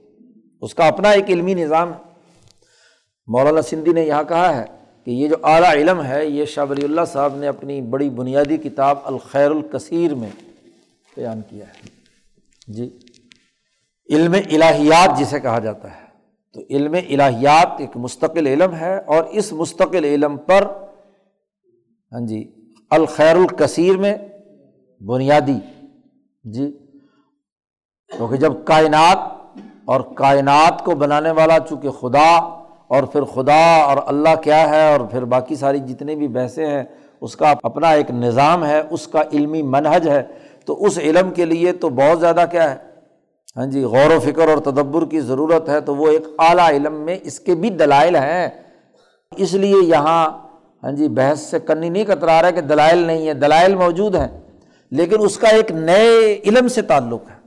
اس کا اپنا ایک علمی نظام ہے۔ مولانا سندھی نے یہاں کہا ہے کہ یہ جو اعلیٰ علم ہے، یہ شاہ ولی اللہ صاحب نے اپنی بڑی بنیادی کتاب الخیر الکثیر میں بیان کیا ہے۔ جی علم الہیات جسے کہا جاتا ہے۔ تو علم الہیات ایک مستقل علم ہے اور اس مستقل علم پر ہاں جی الخیر الکثیر میں بنیادی جی کیونکہ جب کائنات اور کائنات کو بنانے والا، چونکہ خدا اور پھر خدا اور اللہ کیا ہے اور پھر باقی ساری جتنے بھی بحثیں ہیں، اس کا اپنا ایک نظام ہے، اس کا علمی منحج ہے۔ تو اس علم کے لیے تو بہت زیادہ کیا ہے؟ ہاں جی غور و فکر اور تدبر کی ضرورت ہے۔ تو وہ ایک اعلیٰ علم میں اس کے بھی دلائل ہیں۔ اس لیے یہاں ہاں جی بحث سے کنی نہیں کترا رہا کہ دلائل نہیں ہے دلائل موجود ہیں۔ لیکن اس کا ایک نئے علم سے تعلق ہے۔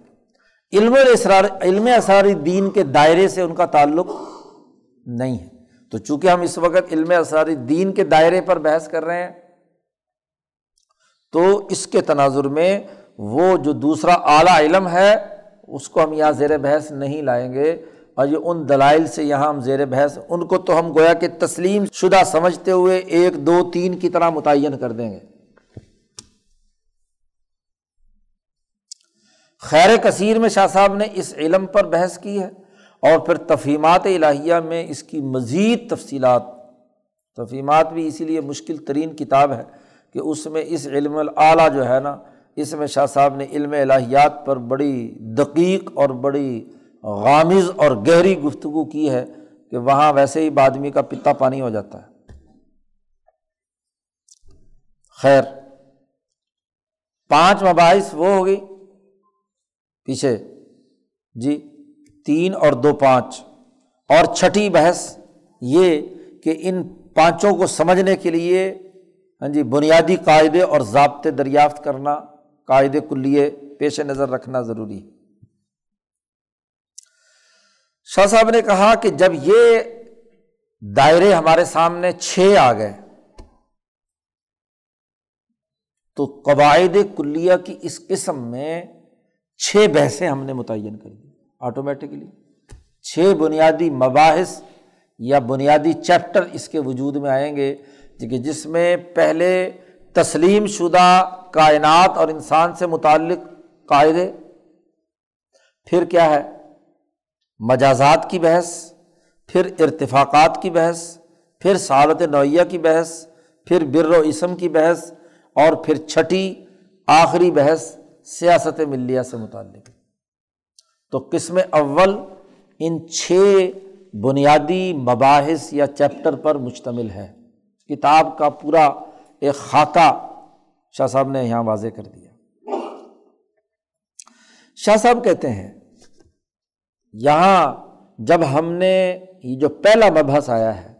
علم اسرار علم اسرار دین کے دائرے سے ان کا تعلق نہیں ہے۔ تو چونکہ ہم اس وقت علم اسرار دین کے دائرے پر بحث کر رہے ہیں، تو اس کے تناظر میں وہ جو دوسرا اعلیٰ علم ہے، اس کو ہم یہاں زیر بحث نہیں لائیں گے۔ اور یہ ان دلائل سے یہاں ہم زیر بحث، ان کو تو ہم گویا کہ تسلیم شدہ سمجھتے ہوئے ایک، دو، تین کی طرح متعین کر دیں گے۔ خیر کثیر میں شاہ صاحب نے اس علم پر بحث کی ہے۔ اور پھر تفہیمات الہیہ میں اس کی مزید تفصیلات، تفہیمات بھی اسی لیے مشکل ترین کتاب ہے کہ اس میں اس علم اعلیٰ جو ہے نا، اس میں شاہ صاحب نے علم الہیات پر بڑی دقیق اور بڑی غامض اور گہری گفتگو کی ہے کہ وہاں ویسے ہی آدمی کا پتا پانی ہو جاتا ہے۔ خیر، پانچ مباحث وہ ہوگی پیچھے۔ جی؟ تین اور دو پانچ۔ اور چھٹی بحث یہ کہ ان پانچوں کو سمجھنے کے لیے ہاں جی بنیادی قاعدے اور ضابطے دریافت کرنا، قاعدے کلیے پیش نظر رکھنا ضروری۔ ہے شاہ صاحب نے کہا کہ جب یہ دائرے ہمارے سامنے چھ آ گئے، تو قواعد کلیہ کی اس قسم میں چھ بحثیں ہم نے متعین کر دی۔ آٹومیٹکلی چھ بنیادی مباحث یا بنیادی چیپٹر اس کے وجود میں آئیں گے کہ جس میں پہلے تسلیم شدہ کائنات اور انسان سے متعلق قاعدے، پھر کیا ہے؟ مجازات کی بحث، پھر ارتفاقات کی بحث، پھر سعادت نوعیہ کی بحث، پھر بر و اسم کی بحث اور پھر چھٹی آخری بحث سیاست ملیہ سے متعلق۔ تو قسم اول ان چھ بنیادی مباحث یا چیپٹر پر مشتمل ہے۔ کتاب کا پورا ایک خاکہ شاہ صاحب نے یہاں واضح کر دیا۔ شاہ صاحب کہتے ہیں، یہاں جب ہم نے یہ جو پہلا مبحث آیا ہے،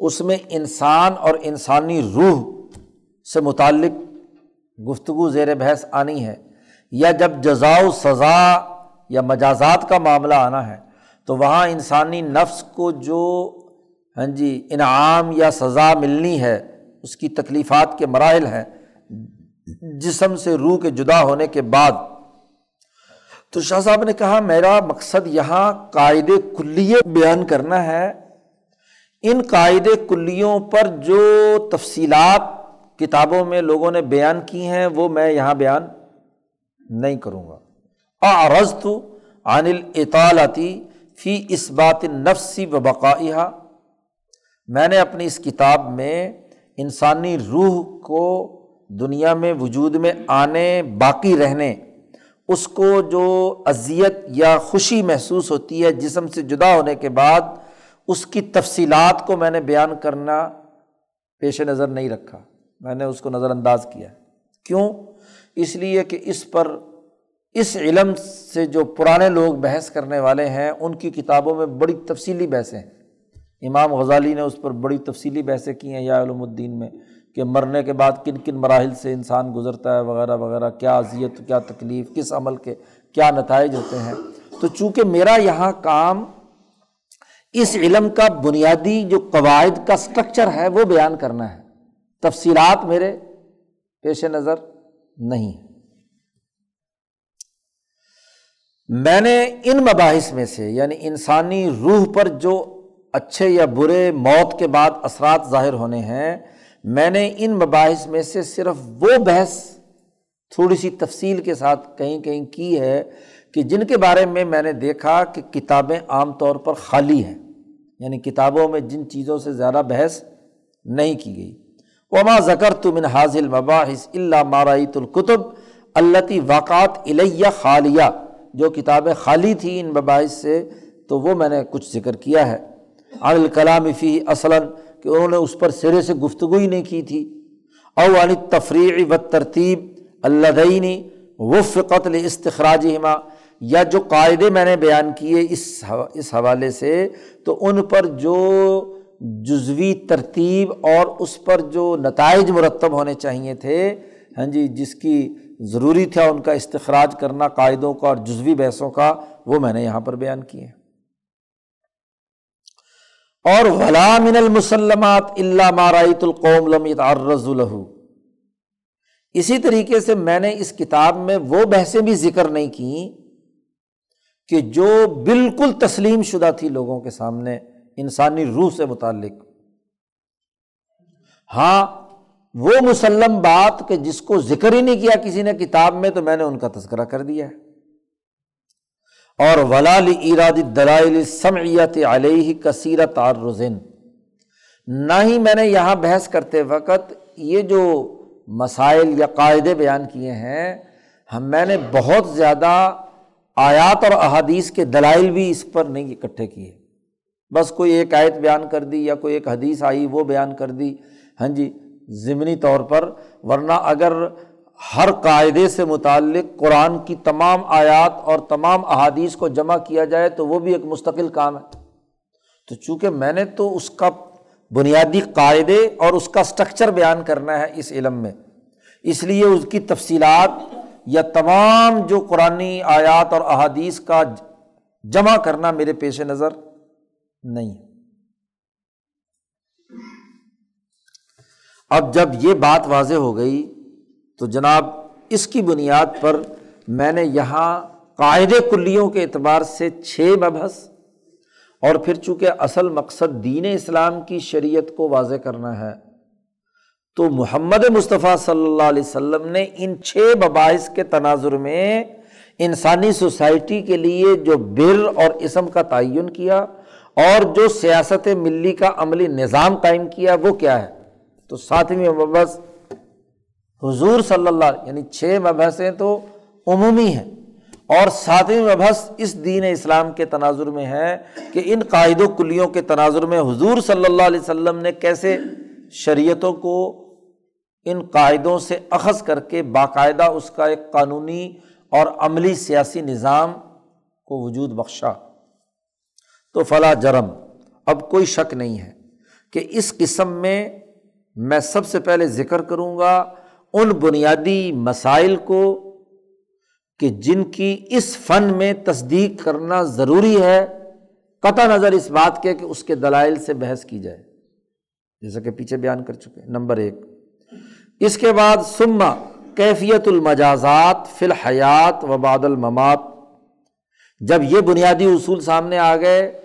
اس میں انسان اور انسانی روح سے متعلق گفتگو زیر بحث آنی ہے، یا جب جزا و سزا یا مجازات کا معاملہ آنا ہے، تو وہاں انسانی نفس کو جو ہاں جی انعام یا سزا ملنی ہے، اس کی تکلیفات کے مراحل ہیں، جسم سے روح کے جدا ہونے کے بعد۔ تو شاہ صاحب نے کہا، میرا مقصد یہاں قاعدے کلیے بیان کرنا ہے۔ ان قاعدے کلیوں پر جو تفصیلات کتابوں میں لوگوں نے بیان کی ہیں، وہ میں یہاں بیان نہیں کروں گا۔ آرز تو عن الاطالتی فی اس بات نفسی و بقائیہ میں نے اپنی اس کتاب میں انسانی روح کو دنیا میں وجود میں آنے، باقی رہنے، اس کو جو اذیت یا خوشی محسوس ہوتی ہے، جسم سے جدا ہونے کے بعد اس کی تفصیلات کو میں نے بیان کرنا پیش نظر نہیں رکھا۔ میں نے اس کو نظر انداز کیا۔ کیوں؟ اس لیے کہ اس پر اس علم سے جو پرانے لوگ بحث کرنے والے ہیں، ان کی کتابوں میں بڑی تفصیلی بحثیں ہیں۔ امام غزالی نے اس پر بڑی تفصیلی بحثیں کی ہیں یا علوم الدین میں، کہ مرنے کے بعد کن کن مراحل سے انسان گزرتا ہے وغیرہ وغیرہ، کیا اذیت، کیا تکلیف، کس عمل کے کیا نتائج ہوتے ہیں۔ تو چونکہ میرا یہاں کام اس علم کا بنیادی جو قواعد کا اسٹرکچر ہے، وہ بیان کرنا ہے۔ تفصیلات میرے پیش نظر نہیں۔ ہیں میں نے ان مباحث میں سے یعنی انسانی روح پر جو اچھے یا برے موت کے بعد اثرات ظاہر ہونے ہیں، میں نے ان مباحث میں سے صرف وہ بحث تھوڑی سی تفصیل کے ساتھ کہیں کہیں کی ہے کہ جن کے بارے میں میں نے دیکھا کہ کتابیں عام طور پر خالی ہیں یعنی کتابوں میں جن چیزوں سے زیادہ بحث نہیں کی گئی۔ وما ذکر تو من حاضل مباحث اللہ مارائیت القتب التی واقعات الیہ خالیہ جو کتابیں خالی تھیں ان مباحث سے، تو وہ میں نے کچھ ذکر کیا ہے۔ عن الکلام فی اصلاً، کہ انہوں نے اس پر سرے سے گفتگو ہی نہیں کی تھی۔ او عن تفریح و ترتیب اللہ دینی وف قتل استخراج ہما یا جو قاعدے میں نے بیان کیے اس اس حوالے سے، تو ان پر جو جزوی ترتیب اور اس پر جو نتائج مرتب ہونے چاہیے تھے ہاں جی جس کی ضروری تھا ان کا استخراج کرنا قاعدوں کا اور جزوی بحثوں کا، وہ میں نے یہاں پر بیان کیے اور غلام المسلمات اللہ مارائط القوم لم يتعرض له۔ اسی طریقے سے میں نے اس کتاب میں وہ بحثیں بھی ذکر نہیں کی کہ جو بالکل تسلیم شدہ تھی لوگوں کے سامنے، انسانی روح سے متعلق۔ ہاں وہ مسلم بات کہ جس کو ذکر ہی نہیں کیا کسی نے کتاب میں تو میں نے ان کا تذکرہ کر دیا ہے۔ اور ولال اراد دلائل سمعیت علیہ کثیرت اور رزن نہ ہی میں نے یہاں بحث کرتے وقت یہ جو مسائل یا قاعدے بیان کیے ہیں، ہم میں نے بہت زیادہ آیات اور احادیث کے دلائل بھی اس پر نہیں اکٹھے کیے۔ بس کوئی ایک آیت بیان کر دی یا کوئی ایک حدیث آئی وہ بیان کر دی۔ ہاں جی ضمنی طور پر، ورنہ اگر ہر قاعدے سے متعلق قرآن کی تمام آیات اور تمام احادیث کو جمع کیا جائے تو وہ بھی ایک مستقل کام ہے۔ تو چونکہ میں نے تو اس کا بنیادی قاعدے اور اس کا اسٹرکچر بیان کرنا ہے اس علم میں، اس لیے اس کی تفصیلات یا تمام جو قرآن آیات اور احادیث کا جمع کرنا میرے پیش نظر نہیں۔ اب جب یہ بات واضح ہو گئی تو جناب اس کی بنیاد پر میں نے یہاں قاعدے کلیوں کے اعتبار سے چھ مبحث اور پھر چونکہ اصل مقصد دین اسلام کی شریعت کو واضح کرنا ہے، تو محمد مصطفیٰ صلی اللہ علیہ وسلم نے ان چھ مباحث کے تناظر میں انسانی سوسائٹی کے لیے جو بر اور اسم کا تعین کیا اور جو سیاست ملی کا عملی نظام قائم کیا، وہ کیا ہے؟ تو ساتویں مبحث حضور صلی اللہ یعنی چھ مبحثیں تو عمومی ہیں۔ اور ساتویں مبحث اس دین اسلام کے تناظر میں ہے کہ ان قاعد و کلیوں کے تناظر میں حضور صلی اللہ علیہ وسلم نے کیسے شریعتوں کو ان قاعدوں سے اخذ کر کے باقاعدہ اس کا ایک قانونی اور عملی سیاسی نظام کو وجود بخشا۔ تو فلاں جرم۔ اب کوئی شک نہیں ہے کہ اس قسم میں میں سب سے پہلے ذکر کروں گا ان بنیادی مسائل کو کہ جن کی اس فن میں تصدیق کرنا ضروری ہے، قطع نظر اس بات کے کہ اس کے دلائل سے بحث کی جائے۔ جیسا کہ پیچھے بیان کر چکے نمبر ایک، اس کے بعد سما کیفیت المجازات فی الحیات و باد الممات۔ جب یہ بنیادی اصول سامنے آ گئے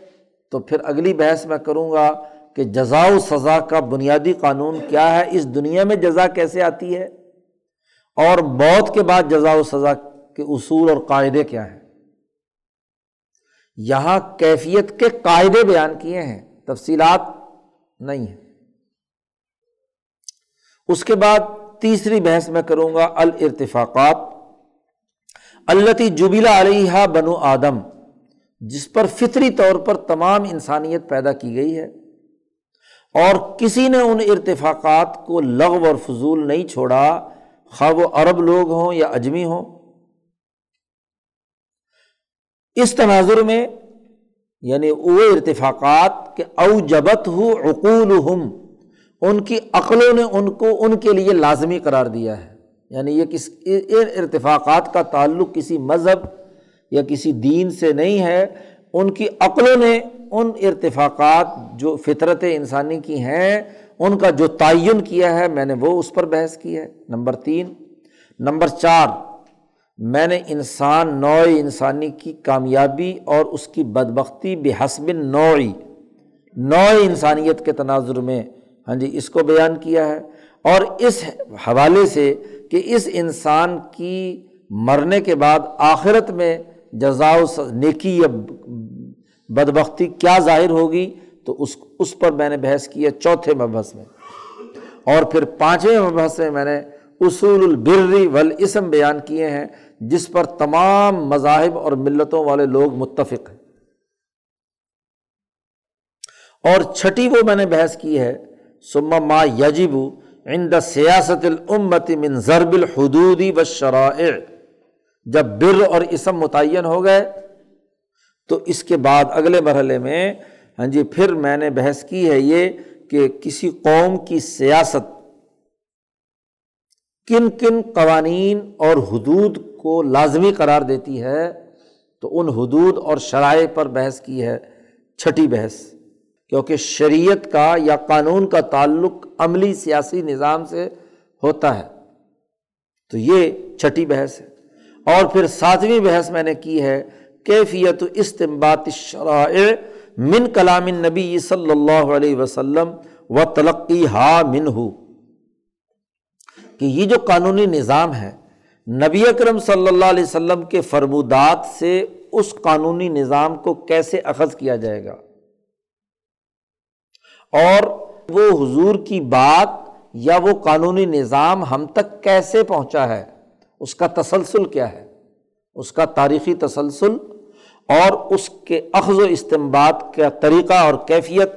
تو پھر اگلی بحث میں کروں گا کہ جزا و سزا کا بنیادی قانون کیا ہے، اس دنیا میں جزا کیسے آتی ہے؟ اور موت کے بعد جزا و سزا کے اصول اور قاعدے کیا ہیں؟ یہاں کیفیت کے قاعدے بیان کیے ہیں، تفصیلات نہیں ہیں۔ اس کے بعد تیسری بحث میں کروں گا الرتفاقات التی جبیلا علیہ بنو آدم، جس پر فطری طور پر تمام انسانیت پیدا کی گئی ہے۔ اور کسی نے ان ارتفاقات کو لغو اور فضول نہیں چھوڑا، خواہ وہ عرب لوگ ہوں یا اجمی ہوں۔ اس تناظر میں یعنی وہ ارتفاقات کے او جبت ہو عقول ہم ان کی عقلوں نے ان کو ان کے لیے لازمی قرار دیا ہے۔ یعنی یہ کس ان ارتفاقات کا تعلق کسی مذہب یا کسی دین سے نہیں ہے ان کی عقلوں نے ان ارتفاقات جو فطرت انسانی کی ہیں، ان کا جو تعین کیا ہے، میں نے وہ اس پر بحث کی ہے۔ نمبر تین۔ نمبر چار۔ میں نے انسان، نوع انسانی کی کامیابی اور اس کی بدبختی بحسب نوعی نوع انسانیت کے تناظر میں ہاں جی اس کو بیان کیا ہے۔ اور اس حوالے سے کہ اس انسان کی مرنے کے بعد آخرت میں جزا نیکی یا بدبختی کیا ظاہر ہوگی؟ تو اس اس پر میں نے بحث کی ہے چوتھے مبحث میں۔ اور پھر پانچویں مبحث میں میں نے اصول البری والاسم بیان کیے ہیں، جس پر تمام مذاہب اور ملتوں والے لوگ متفق ہیں۔ اور چھٹی وہ میں نے بحث کی ہے سما ما یجب عند سیاست الامت من ضرب الحدودی و شرائع جب بر اور اسم متعین ہو گئے، تو اس کے بعد اگلے مرحلے میں ہاں جی پھر میں نے بحث کی ہے یہ کہ کسی قوم کی سیاست کن کن قوانین اور حدود کو لازمی قرار دیتی ہے، تو ان حدود اور شرائع پر بحث کی ہے چھٹی بحث، کیونکہ شریعت کا یا قانون کا تعلق عملی سیاسی نظام سے ہوتا ہے۔ تو یہ چھٹی بحث ہے۔ اور پھر ساتویں بحث میں نے کی ہے کیفیت استمبات شرائع من کلام نبی صلی اللہ علیہ وسلم و تلقی ہا من ہو کہ یہ جو قانونی نظام ہے، نبی اکرم صلی اللہ علیہ وسلم کے فرمودات سے اس قانونی نظام کو کیسے اخذ کیا جائے گا؟ اور وہ حضور کی بات یا وہ قانونی نظام ہم تک کیسے پہنچا ہے؟ اس کا تسلسل کیا ہے؟ اس کا تاریخی تسلسل اور اس کے اخذ و استمباد کا طریقہ اور کیفیت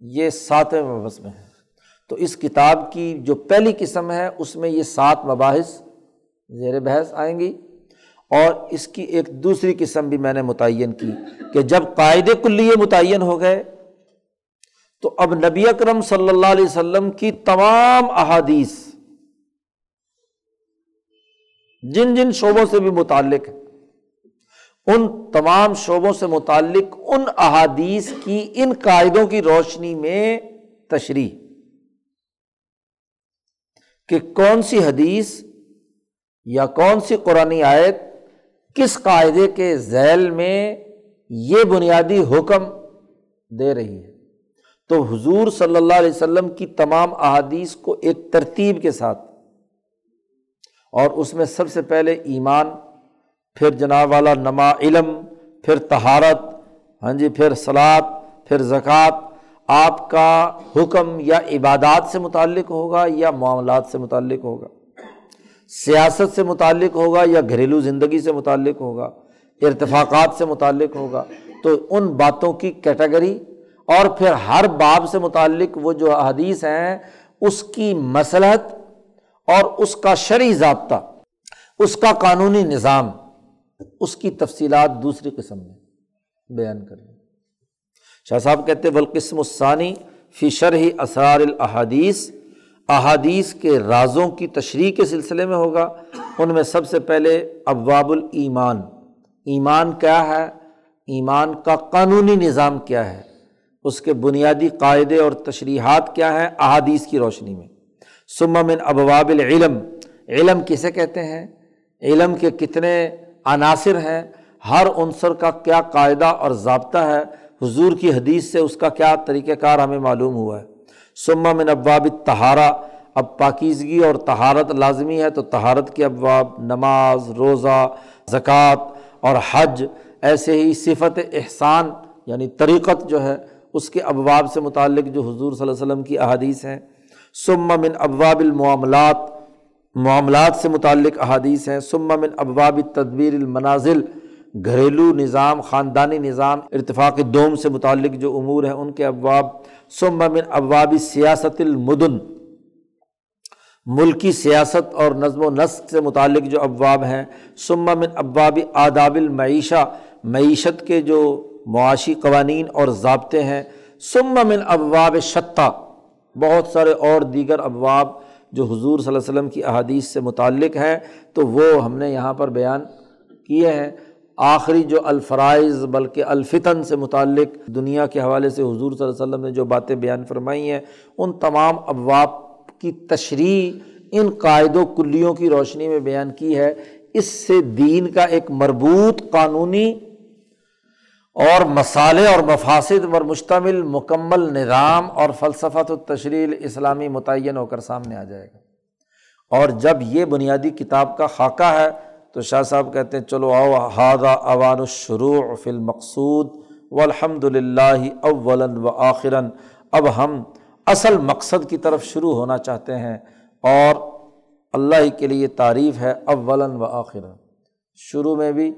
یہ ساتویں مبحث میں ہے۔ تو اس کتاب کی جو پہلی قسم ہے، اس میں یہ سات مباحث زیر بحث آئیں گی اور اس کی ایک دوسری قسم بھی میں نے متعین کی کہ جب قاعدے کلیے متعین ہو گئے، تو اب نبی اکرم صلی اللہ علیہ وسلم کی تمام احادیث جن جن شعبوں سے بھی متعلق ہے، ان تمام شعبوں سے متعلق ان احادیث کی، ان قاعدوں کی روشنی میں تشریح۔ کہ کون سی حدیث یا کون سی قرآن آیت کس قاعدے کے ذیل میں یہ بنیادی حکم دے رہی ہے۔ تو حضور صلی اللہ علیہ وسلم کی تمام احادیث کو ایک ترتیب کے ساتھ اور اس میں سب سے پہلے ایمان، پھر جناب والا نما علم، پھر تہارت ہاں جی پھر سلاد پھر زکوٰۃ، آپ کا حکم یا عبادات سے متعلق ہوگا یا معاملات سے متعلق ہوگا؟ سیاست سے متعلق ہوگا یا گھریلو زندگی سے متعلق ہوگا؟ ارتفاقات سے متعلق ہوگا؟ تو ان باتوں کی کیٹیگری اور پھر ہر باب سے متعلق وہ جو حدیث ہیں، اس کی مسلحت اور اس کا شرعی ضابطہ، اس کا قانونی نظام، اس کی تفصیلات دوسری قسم میں بیان کریں شاہ صاحب کہتے بلقسم الثانی فی شرح اسرار الحادیث احادیث کے رازوں کی تشریح کے سلسلے میں ہوگا۔ ان میں سب سے پہلے ابواب الایمان۔ ایمان کیا ہے؟ ایمان کا قانونی نظام کیا ہے؟ اس کے بنیادی قاعدے اور تشریحات کیا ہیں؟ احادیث کی روشنی میں۔ سمن ابواب العلم۔ علم کسے کہتے ہیں؟ علم کے کتنے عناصر ہیں؟ ہر عنصر کا کیا قاعدہ اور ضابطہ ہے؟ حضور کی حدیث سے اس کا کیا طریقۂ کار ہمیں معلوم ہوا ہے۔ سما من ابواب تہارا اب پاکیزگی اور تہارت لازمی ہے تو تہارت کے ابواب نماز، روزہ، زکوٰۃ اور حج ایسے ہی صفت احسان یعنی طریقت جو ہے، اس کے ابواب سے متعلق جو حضور صلی اللہ علیہ وسلم کی احادیث ہیں۔ سما من ابواب المعاملات، معاملات سے متعلق احادیث ہیں۔ سما من ابواب تدبیر المنازل، گھریلو نظام، خاندانی نظام، ارتفاق دوم سے متعلق جو امور ہیں ان کے ابواب۔ سما من ابواب سیاست المدن، ملکی سیاست اور نظم و نسق سے متعلق جو ابواب ہیں۔ سما من ابواب آداب المعیشہ، معیشت کے جو معاشی قوانین اور ضابطے ہیں۔ سما من ابواب شطہ بہت سارے اور دیگر ابواب جو حضور صلی اللہ علیہ وسلم کی احادیث سے متعلق ہیں، تو وہ ہم نے یہاں پر بیان کیے ہیں۔ آخری جو الفرائض بلکہ الفتن سے متعلق دنیا کے حوالے سے حضور صلی اللہ علیہ وسلم نے جو باتیں بیان فرمائی ہیں، ان تمام ابواب کی تشریح ان قاعد و کلیوں کی روشنی میں بیان کی ہے۔ اس سے دین کا ایک مربوط قانونی اور مسالے اور مفاصد پر مشتمل مکمل نظام اور فلسفت و تشریح اسلامی متعین ہو کر سامنے آ جائے گا۔ اور جب یہ بنیادی کتاب کا خاکہ ہے تو شاہ صاحب کہتے ہیں، چلو او ہادہ اوان الشروع فی المقصود و الحمد للہ اول و آخراً۔ اب ہم اصل مقصد کی طرف شروع ہونا چاہتے ہیں اور اللہ ہی کے لیے تعریف ہے اول و آخر شروع میں بھی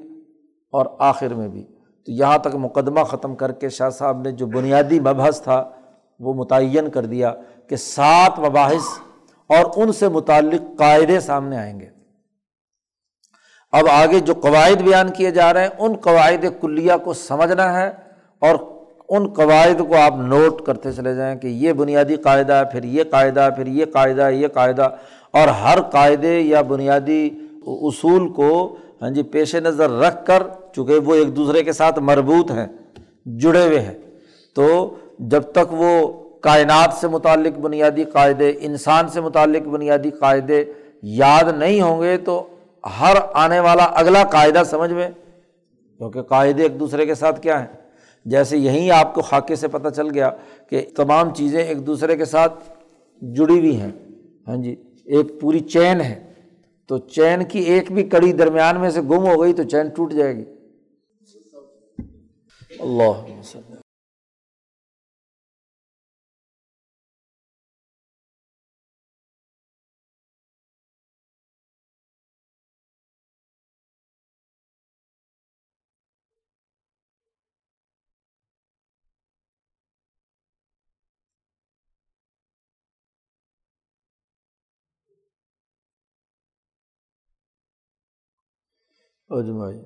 اور آخر میں بھی۔ تو یہاں تک مقدمہ ختم کر کے شاہ صاحب نے جو بنیادی مبحث تھا وہ متعین کر دیا کہ سات مباحث اور ان سے متعلق قاعدے سامنے آئیں گے۔ اب آگے جو قواعد بیان کیے جا رہے ہیں، ان قواعد کلیہ کو سمجھنا ہے اور ان قواعد کو آپ نوٹ کرتے چلے جائیں کہ یہ بنیادی قاعدہ ہے، پھر یہ قاعدہ، پھر یہ قاعدہ یہ قاعدہ اور ہر قاعدے یا بنیادی اصول کو ہاں جی پیش نظر رکھ کر، چونکہ وہ ایک دوسرے کے ساتھ مربوط ہیں، جڑے ہوئے ہیں۔ تو جب تک وہ کائنات سے متعلق بنیادی قاعدے، انسان سے متعلق بنیادی قاعدے یاد نہیں ہوں گے، تو ہر آنے والا اگلا قاعدہ سمجھ میں، کیونکہ قاعدے ایک دوسرے کے ساتھ کیا ہیں؟ جیسے یہیں آپ کو خاکے سے پتہ چل گیا کہ تمام چیزیں ایک دوسرے کے ساتھ جڑی ہوئی ہیں۔ ہاں جی ایک پوری چین ہے۔ تو چین کی ایک بھی کڑی درمیان میں سے گم ہو گئی تو چین ٹوٹ جائے گی۔ اللہ اجمائی